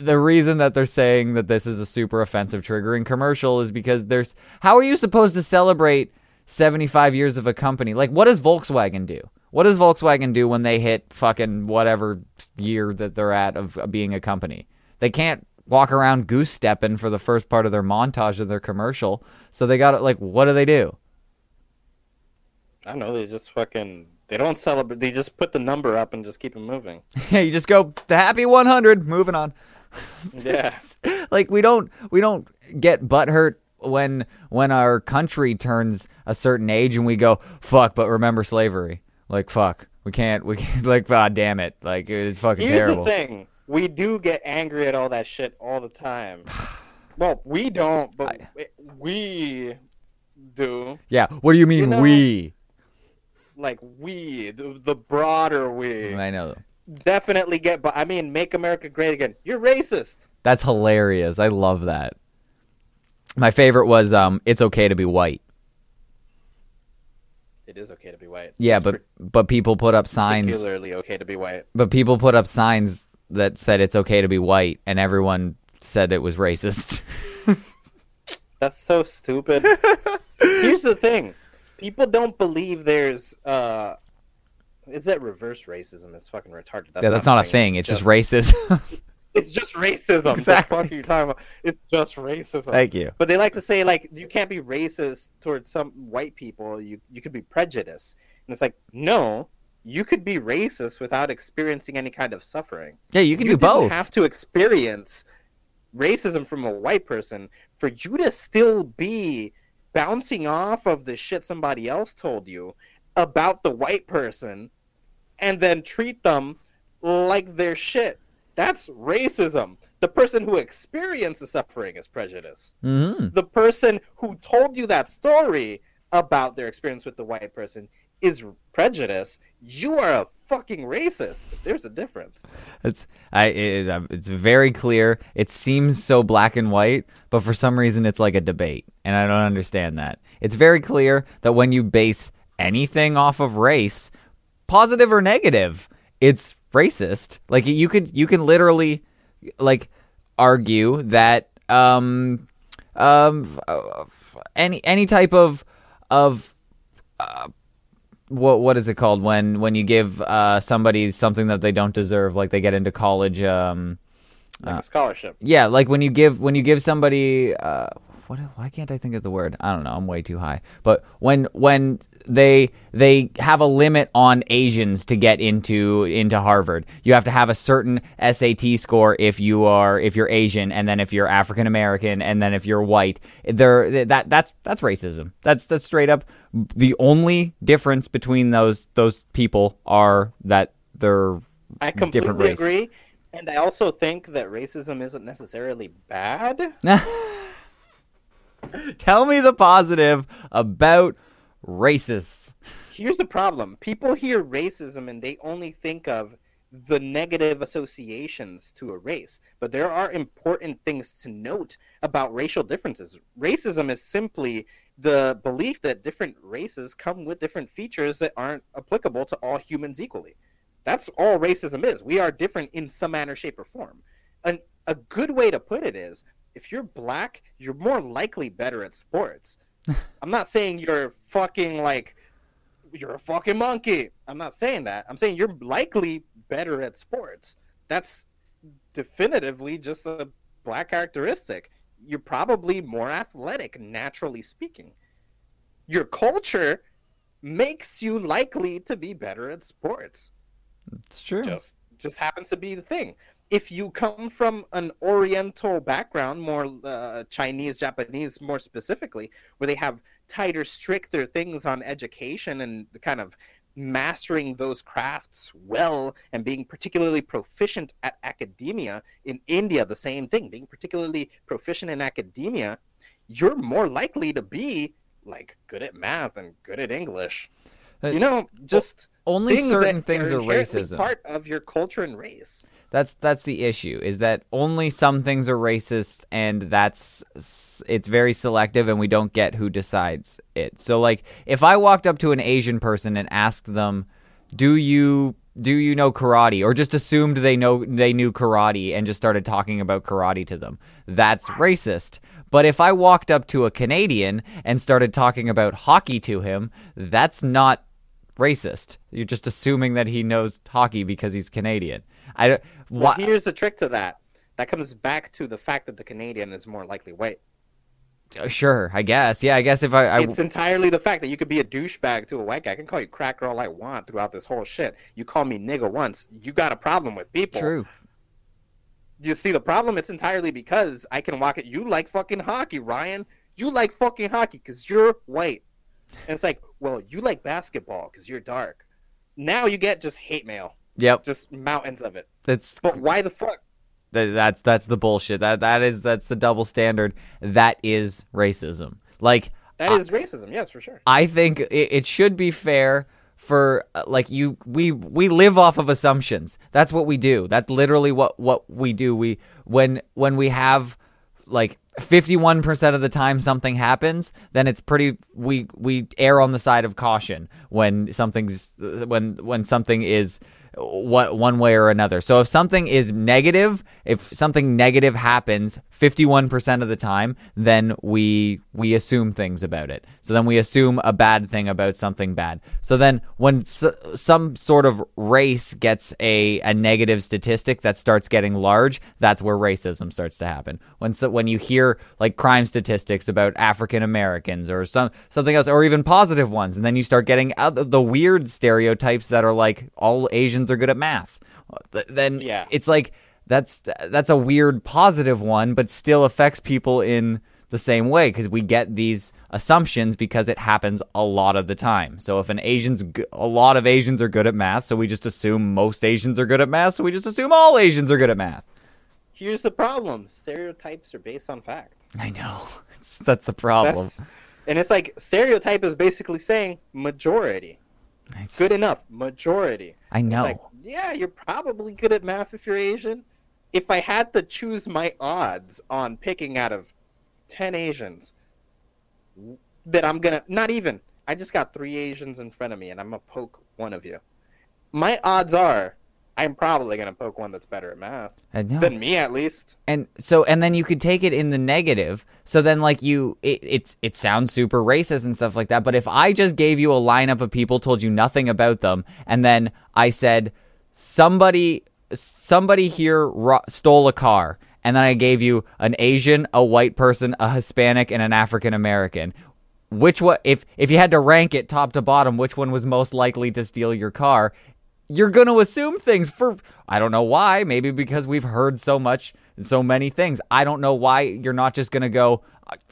the reason that they're saying that this is a super offensive triggering commercial is because there's how are you supposed to celebrate 75 years of a company like what does volkswagen do what does volkswagen do when they hit fucking whatever year that they're at of being a company they can't walk around goose stepping for the first part of their montage of their commercial so they got it. like what do they do I don't know. They just fucking. They don't celebrate. They just put the number up and just keep it moving. yeah you just go the happy 100 moving on Yeah. like we don't we don't get butthurt when when our country turns a certain age and we go fuck but remember slavery like fuck we can't we can't like god damn it like it's fucking Here's terrible the thing: we do get angry at all that shit all the time. Well, we don't, but we do. yeah what do you mean You know- we Like we, the, the broader we, i know definitely get. But I mean, make America great again. You're racist. that's hilarious i love that my favorite was um it's okay to be white It is okay to be white. yeah It's but but people put up signs particularly okay to be white. but people put up signs that said it's okay to be white and everyone said it was racist That's so stupid. Here's the thing: people don't believe there's. uh Is that reverse racism? Is fucking retarded. yeah that's not a thing it's just racist It's just racism. Exactly. The fuck are you talking about? It's just racism. thank you But they like to say like you can't be racist towards some white people. You you could be prejudiced, and it's like no, you could be racist without experiencing any kind of suffering. yeah you can you do both have to experience racism from a white person for you to still be bouncing off of the shit somebody else told you about the white person and then treat them like they're shit. That's racism. The person who experienced the suffering is prejudice. hmm The person who told you that story about their experience with the white person is prejudice. You are a fucking racist. There's a difference. It's I it, uh, it's very clear. It seems so black and white, but for some reason it's like a debate, and I don't understand that. It's very clear that when you base anything off of race, positive or negative, it's racist. Like you could you can literally like argue that um um uh, any any type of of uh, what what is it called when when you give uh, somebody something that they don't deserve, like they get into college? Um, Like a scholarship. yeah, like when you give when you give somebody uh, what? Why can't I think of the word? I don't know. I'm way too high. But when when they they have a limit on Asians to get into into Harvard, you have to have a certain SAT score if you are if you're Asian, and then if you're African American, and then if you're white. There that that's that's racism. That's that's straight up. The only difference between those those people are that they're different. I completely agree. And I also think that racism isn't necessarily bad. Tell me the positive about racists. Here's the problem people hear racism and they only think of the negative associations to a race. But there are important things to note about racial differences. Racism is simply the belief that different races come with different features that aren't applicable to all humans equally. That's all racism is. We are different in some manner, shape, or form. And a good way to put it is if you're black, you're more likely better at sports. I'm not saying you're fucking like you're a fucking monkey. I'm not saying that. I'm saying you're likely better at sports. That's definitively just a black characteristic. You're probably more athletic, naturally speaking. Your culture makes you likely to be better at sports. It's true. Just just happens to be the thing. If you come from an Oriental background, more uh, Chinese, Japanese, more specifically, where they have tighter, stricter things on education and kind of mastering those crafts well and being particularly proficient at academia in India the same thing being particularly proficient in academia you're more likely to be like good at math and good at English. Uh, you know just only things certain things are inherently racism. part of your culture and race That's that's the issue is that only some things are racist and that's it's very selective and we don't get who decides it. So like if I walked up to an Asian person and asked them, "Do you do you know karate?" or just assumed they know they knew karate and just started talking about karate to them, that's racist. But if I walked up to a Canadian and started talking about hockey to him, that's not racist. You're just assuming that he knows hockey because he's Canadian. I don't. well, here's the trick to that that comes back to the fact that the Canadian is more likely white. Uh, Sure, I guess. Yeah, I guess if I, I it's entirely the fact that you could be a douchebag to a white guy. I can call you cracker all I want throughout this whole shit. You call me nigga once, you got a problem with people. true. You see the problem? It's entirely because I can walk it. You like fucking hockey, Ryan. You like fucking hockey because you're white. And it's like, well, you like basketball because you're dark. Now you get just hate mail, Yep, just mountains of it. that's But why the fuck? that, that's that's the bullshit. That that is that's the double standard. That is racism. Like That is racism, yes, for sure. I think it, it should be fair for uh, like you we we live off of assumptions. That's what we do. That's literally what what we do. We when when we have like 51% of the time something happens, then it's pretty we we err on the side of caution when something's when when something is what one way or another. So if something is negative, if something negative happens 51% of the time, then we we assume things about it. So then we assume a bad thing about something bad. So then when s- some sort of race gets a, a negative statistic that starts getting large, that's where racism starts to happen. When so, when you hear like crime statistics about African Americans or some something else or even positive ones and then you start getting the weird stereotypes that are like all Asians are good at math. Then Yeah. it's like that's that's a weird positive one but still affects people in the same way because we get these assumptions because it happens a lot of the time. So if an Asian's g- a lot of Asians are good at math, so we just assume most Asians are good at math, so we just assume all Asians are good at math. Here's the problem: stereotypes are based on fact. I know. It's, that's the problem. That's, and it's like stereotype is basically saying majority, Good enough, majority. I know. Like, yeah, you're probably good at math if you're Asian. If I had to choose my odds on picking out of ten Asians, that I'm gonna not even. I just got three Asians in front of me, and I'm gonna poke one of you. My odds are, I'm probably gonna poke one that's better at math. Than me, at least. and so and then you could take it in the negative. So then like you it, it's it sounds super racist and stuff like that but if i just gave you a lineup of people told you nothing about them and then i said somebody somebody here ro- stole a car and then i gave you an asian a white person a hispanic and an african american which one if if you had to rank it top to bottom which one was most likely to steal your car you're going to assume things for I don't know why, maybe because we've heard so much so many things. I don't know why you're not just going to go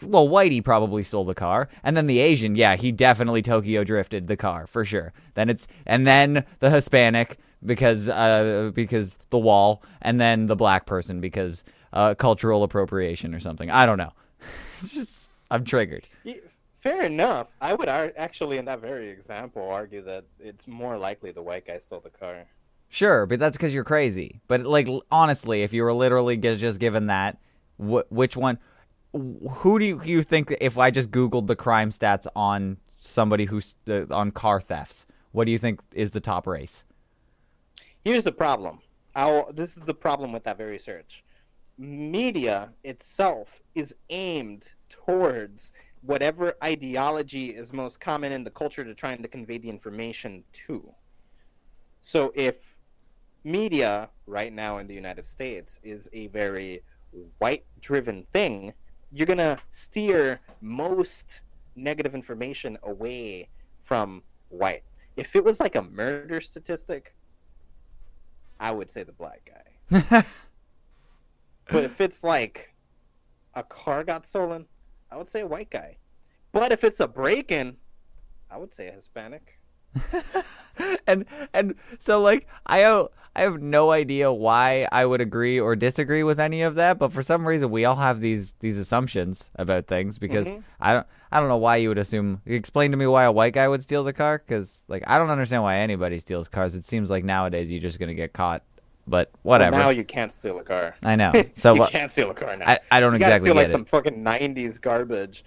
well, Whitey probably stole the car, and then the Asian, yeah, he definitely Tokyo drifted the car for sure. Then it's and then the Hispanic because uh because the wall, and then the black person because uh cultural appropriation or something. I don't know. It's just I'm triggered. Fair enough. I would ar- actually, in that very example, argue that it's more likely the white guy stole the car. Sure, but that's because you're crazy. But like, honestly, if you were literally g- just given that, wh- which one? Who do you, you think? If I just Googled the crime stats on somebody who's uh, on car thefts, what do you think is the top race? Here's the problem. I'll, this is the problem with that very search. media itself is aimed towards whatever ideology is most common in the culture to trying to convey the information to. So if media right now in the United States is a very white driven thing, you're going to steer most negative information away from white. If it was like a murder statistic, I would say the black guy. but if it's like a car got stolen, I would say a white guy. But if it's a break in, I would say a Hispanic. and and so like I have, I have no idea why I would agree or disagree with any of that, but for some reason we all have these these assumptions about things because Mhm. I don't I don't know why you would assume. Explain to me why a white guy would steal the car because like I don't understand why anybody steals cars. It seems like nowadays you're just gonna get caught, but whatever. Now you can't steal a car. I know. So you can't steal a car now. I, I don't you exactly steal like get some fucking '90s garbage.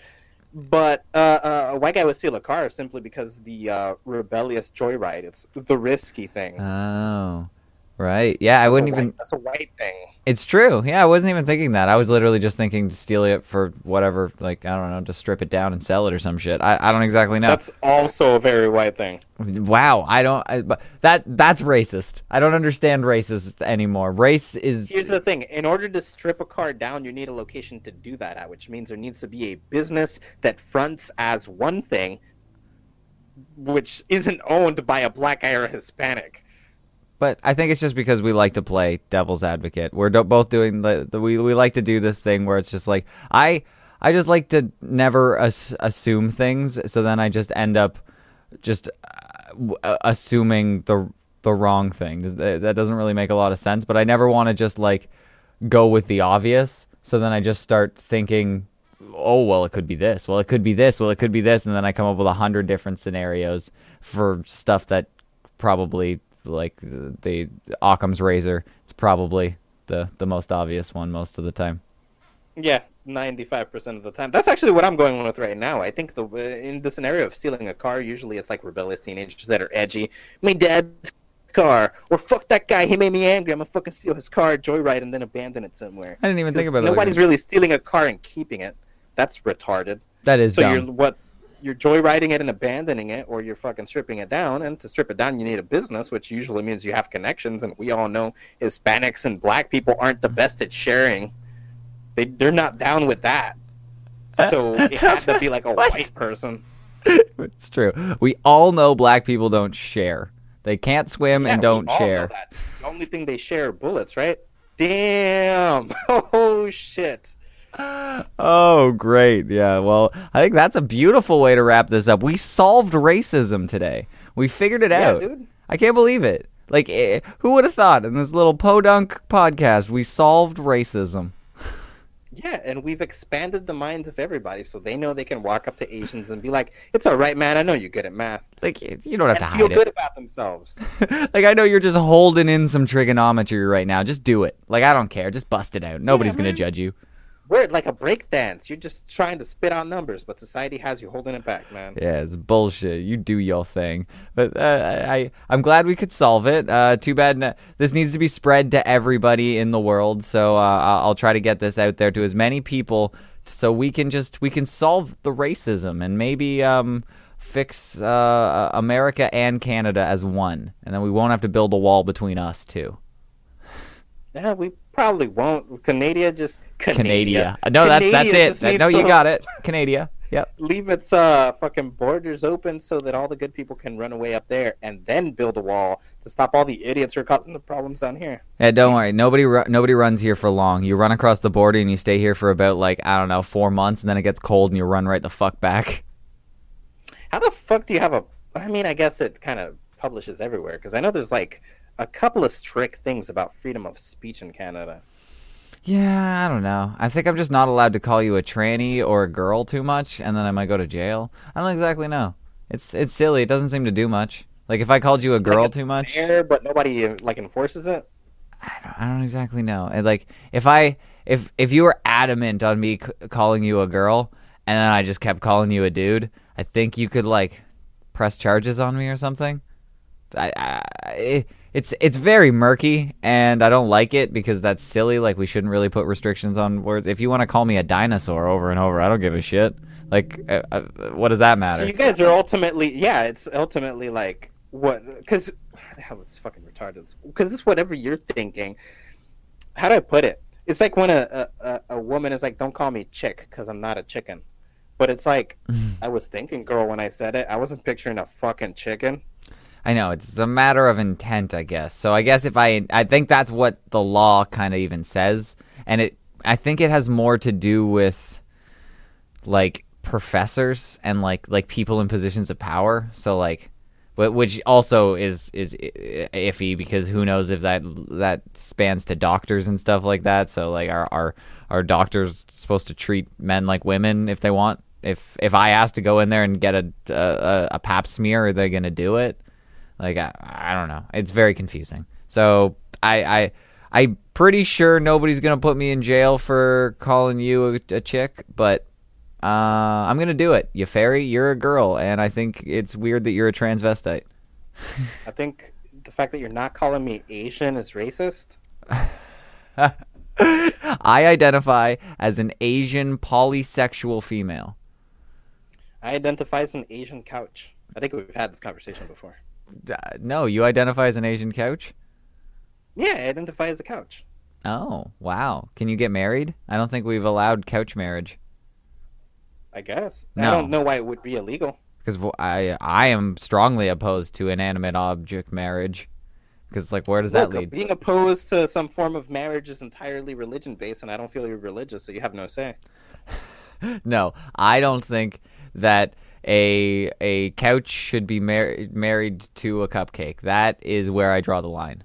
But uh, uh, a white guy would steal a car simply because the uh, rebellious joyride. It's the risky thing. Oh, right. Yeah, I That's wouldn't white- even. That's a white thing. It's true. Yeah, I wasn't even thinking that. I was literally just thinking to steal it for whatever, like I don't know, to strip it down and sell it or some shit. I, I don't exactly know. That's also a very white thing. Wow, I don't. I, but that that's racist. I don't understand racist anymore. Race is Here's the thing: in order to strip a car down, you need a location to do that at, which means there needs to be a business that fronts as one thing, which isn't owned by a black guy or a Hispanic. But I think it's just because we like to play devil's advocate. We're do- both doing the, the we we like to do this thing where it's just like I I just like to never as- assume things, so then I just end up just uh, w- uh, assuming the the wrong thing. That that doesn't really make a lot of sense. But I never want to just like go with the obvious. So then I just start thinking, oh well, it could be this. Well, it could be this. Well, it could be this, and then I come up with a hundred different scenarios for stuff that probably like the Occam's razor. It's probably the the most obvious one most of the time. Yeah, ninety-five percent of the time. That's actually what I'm going with right now. I think the in the scenario of stealing a car, usually it's like rebellious teenagers that are edgy. My dad's car, or fuck that guy. He made me angry. I'm gonna fucking steal his car, joyride, and then abandon it somewhere. I didn't even think about it. Nobody's really stealing a car and keeping it. That's retarded. that is So dumb. you're what? You're joyriding it and abandoning it, or you're fucking stripping it down. And to strip it down, you need a business, which usually means you have connections. And we all know Hispanics and Black people aren't the best at sharing. They they're not down with that. So it had to be like a white person. it's true. We all know black people don't share. They can't swim Yeah, and don't share. The only thing they share are bullets, right? Damn! Oh shit! Oh, great. Yeah. Well, I think that's a beautiful way to wrap this up. We solved racism today. We figured it Yeah, out. dude. I can't believe it. Like, eh, who would have thought in this little podunk podcast we solved racism? Yeah, and we've expanded the minds of everybody, so they know they can walk up to Asians and be like, "It's all right, man. I know you're good at math." Like, eh, you don't have and to feel hide good about themselves. like, I know you're just holding in some trigonometry right now. Just do it. Like, I don't care. Just bust it out. Nobody's going to judge you. We're like a break dance. You're just trying to spit out numbers, but society has you holding it back, man. Yeah, it's bullshit. You do your thing, but uh, I I'm glad we could solve it. Uh, too bad this needs to be spread to everybody in the world. So uh, I'll I'll try to get this out there to as many people, so we can just we can solve the racism and maybe um fix uh, America and Canada as one, and then we won't have to build a wall between us two. Yeah, we probably won't. Canada just Canada. No, that's that's it. No, you got it. Canada. Yep. Leave its uh fucking borders open so that all the good people can run away up there, and then build a wall to stop all the idiots who are causing the problems down here. Yeah, don't worry. Nobody ru- nobody runs here for long. You run across the border and you stay here for about like I don't know four months, and then it gets cold and you run right the fuck back. How the fuck do you have a? I mean, I guess it kind of publishes everywhere because I know there's like a couple of strict things about freedom of speech in Canada. Yeah, I don't know. I think I'm just not allowed to call you a tranny or a girl too much, and then I might go to jail. I don't exactly know. It's it's silly. It doesn't seem to do much. Like if I called you a girl Like, too much, but nobody like enforces it. I don't, I don't exactly know. And like if I if if you were adamant on me c- calling you a girl, and then I just kept calling you a dude, I think you could like press charges on me or something. I, I it, it's it's very murky and I don't like it because that's silly. Like we shouldn't really put restrictions on words. If you want to call me a dinosaur over and over, I don't give a shit. Like, uh, uh, what does that matter? So you guys are ultimately, yeah, it's ultimately like what? Because hell, it's fucking retarded. Because it's whatever you're thinking. How do I put it? It's like when a a, a- a woman is like, "Don't call me chick," because I'm not a chicken. But it's like I was thinking, girl, when I said it, I wasn't picturing a fucking chicken. I know it's a matter of intent, I guess. So I guess if I, I think that's what the law kind of even says, and it, I think it has more to do with, like professors and like like people in positions of power. So like, wh- which also is is iffy because who knows if that that spans to doctors and stuff like that. So like, are are are doctors supposed to treat men like women if they want? If if I ask to go in there and get a a, a pap smear, are they gonna do it? Like I, I don't know. It's very confusing. So I I I'm pretty sure nobody's gonna put me in jail for calling you a, a chick, but uh, I'm gonna do it. You fairy, you're a girl, and I think it's weird that you're a transvestite. I think the fact that you're not calling me Asian is racist. I identify as an Asian polysexual female. I identify as an Asian couch. I think we've had this conversation before. No, you identify as an Asian couch. Yeah, I identify as a couch. Oh wow! Can you get married? I don't think we've allowed couch marriage. I guess. No. I don't know why it would be illegal. because I I am strongly opposed to inanimate object marriage. Because like, where does that lead? being opposed to some form of marriage is entirely religion based, and I don't feel you're religious, so you have no say. No, I don't think that a a couch should be mar- married to a cupcake. That is where I draw the line.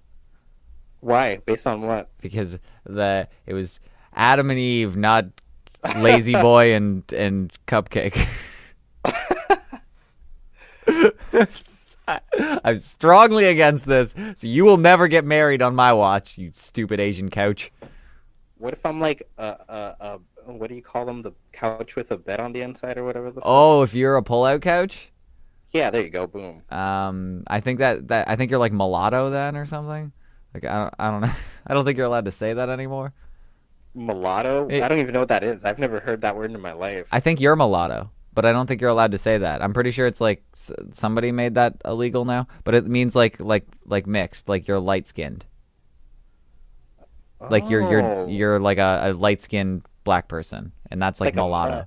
Why? Based on what? Because the it was Adam and Eve, not lazy boy and and cupcake. I'm strongly against this, so you will never get married on my watch, you stupid Asian couch. What if I'm like a, a, a what do you call them? The couch with a bed on the inside or whatever. The Oh, if you're a pull-out couch, Yeah, there you go. Boom. um, I think that, that I think you're like mulatto then or something. Like I don't, I don't know. I don't think you're allowed to say that anymore. Mulatto? It- I don't even know what that is. I've never heard that word in my life. I think you're mulatto, but I don't think you're allowed to say that. I'm pretty sure it's like s- somebody made that illegal now, but it means like like like mixed, like you're light skinned, like you're you're Oh. you're like a, a light skinned black person, and that's like, like mulatto.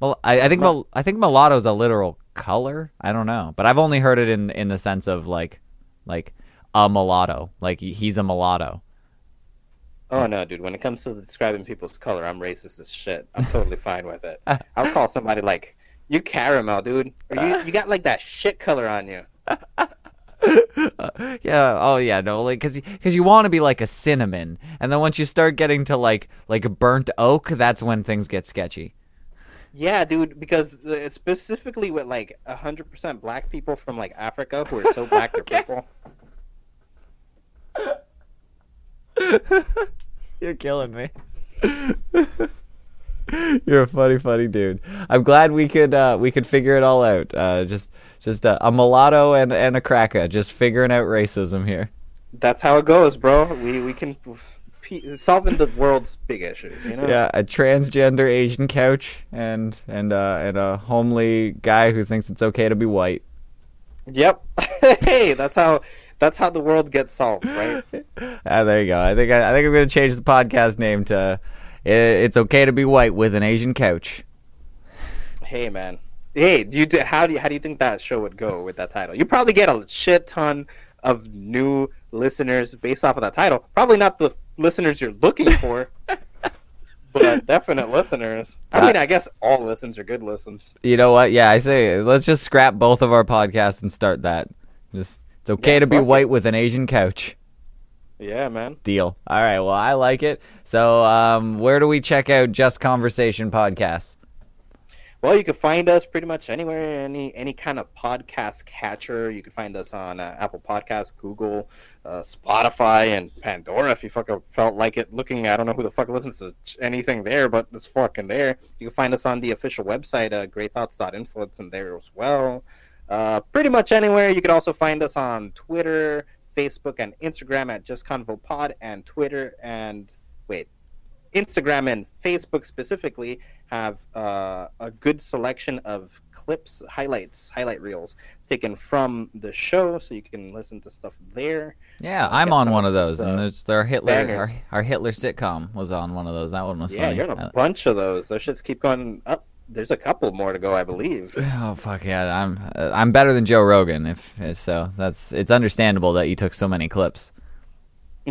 well, I, I think mul- I think mulatto is a literal color. I don't know, but I've only heard it in in the sense of like like a mulatto, like he's a mulatto. Oh no, dude! When it comes to describing people's color, I'm racist as shit. I'm totally fine with it. I'll call somebody like, "You caramel, dude," or "You you got like that shit color on you." yeah. Oh, yeah. No, like because because you want to be like a cinnamon, and then once you start getting to like like burnt oak, that's when things get sketchy. Yeah, dude, because the, specifically with like hundred percent black people from like Africa who are so black they're purple. You're killing me. You're a funny, funny dude. I'm glad we could uh, we could figure it all out. Uh, just just uh, a mulatto and and a cracker, just figuring out racism here. That's how it goes, bro. We we can solving the world's big issues, you know. Yeah, a transgender Asian couch and and uh, and a homely guy who thinks it's okay to be white. Yep. hey, that's how that's how the world gets solved, right? Ah, there you go. I think I, I think I'm gonna change the podcast name to "I- "It's Okay to Be White with an Asian Couch." Hey, man. Hey, do you how do you, how do you think that show would go with that title? You probably get a shit ton of new listeners based off of that title. Probably not the listeners you're looking for, but definite listeners. I mean, I guess all listens are good listens. You know what? Yeah, I say let's just scrap both of our podcasts and start that. Just it's okay Yeah, to be fuck it. white with an Asian couch. Yeah, man. Deal. All right. Well, I like it. So, um, where do we check out Just Conversation podcasts? Well, you can find us pretty much anywhere, any any kind of podcast catcher. You can find us on uh, Apple Podcasts, Google, uh, Spotify, and Pandora. If you fucking felt like it, looking, I don't know who the fuck listens to anything there, but it's fucking there. You can find us on the official website, uh, greatthoughts.info. It's in there as well. Uh, pretty much anywhere. You can also find us on Twitter, Facebook and Instagram at Just Convo Pod, and Twitter and Instagram and Facebook specifically have uh, a good selection of clips, highlights, highlight reels taken from the show, so you can listen to stuff there. Yeah, I'm on one of those, and the it's our Hitler, our, our Hitler sitcom was on one of those. That one was Yeah, funny. you're on a bunch of those. Those shits keep going up. There's a couple more to go, I believe. Oh fuck yeah! I'm uh, I'm better than Joe Rogan. If so, that's it's understandable that you took so many clips.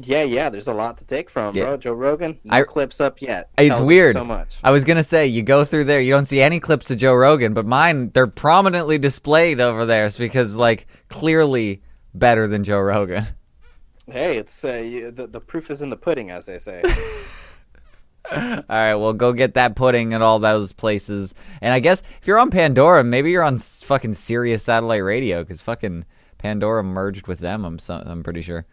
Yeah, yeah. There's a lot to take from, Yeah. bro. Joe Rogan, no I- clips up yet. It's Tells weird. So much. I was gonna say you go through there, you don't see any clips of Joe Rogan, but mine they're prominently displayed over there it's because like clearly better than Joe Rogan. Hey, it's uh, you, the the proof is in the pudding, as they say. all right, well go get that pudding at all those places, and I guess if you're on Pandora, maybe you're on fucking Sirius satellite radio because fucking Pandora merged with them. I'm so, I'm pretty sure.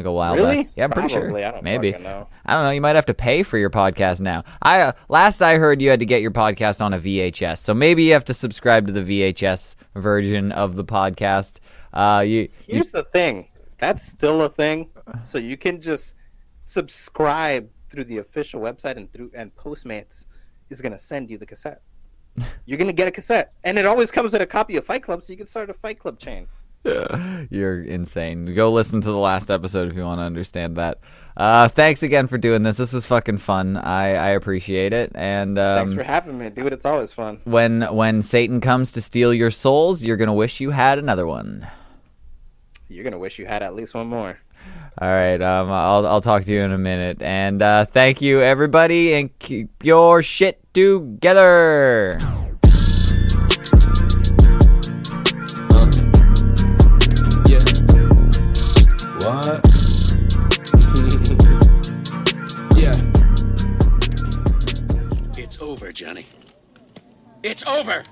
Like a while Really? back. Yeah, I'm pretty Probably. sure. I don't Maybe. I don't know. You might have to pay for your podcast now. I uh, last I heard you had to get your podcast on a VHS, so maybe you have to subscribe to the VHS version of the podcast. Uh, you, you Here's the thing. That's still a thing. So you can just subscribe through the official website and through and Postmates is gonna send you the cassette. You're gonna get a cassette, and it always comes with a copy of Fight Club, so you can start a Fight Club chain. you're insane. Go listen to the last episode if you want to understand that. Uh, thanks again for doing this. This was fucking fun. I, I appreciate it. And Thanks um, for having me, dude. It's always fun. when when Satan comes to steal your souls, you're gonna wish you had another one. You're gonna wish you had at least one more. All right, um, I'll I'll talk to you in a minute, and uh, thank you everybody, and keep your shit together. Johnny. It's over!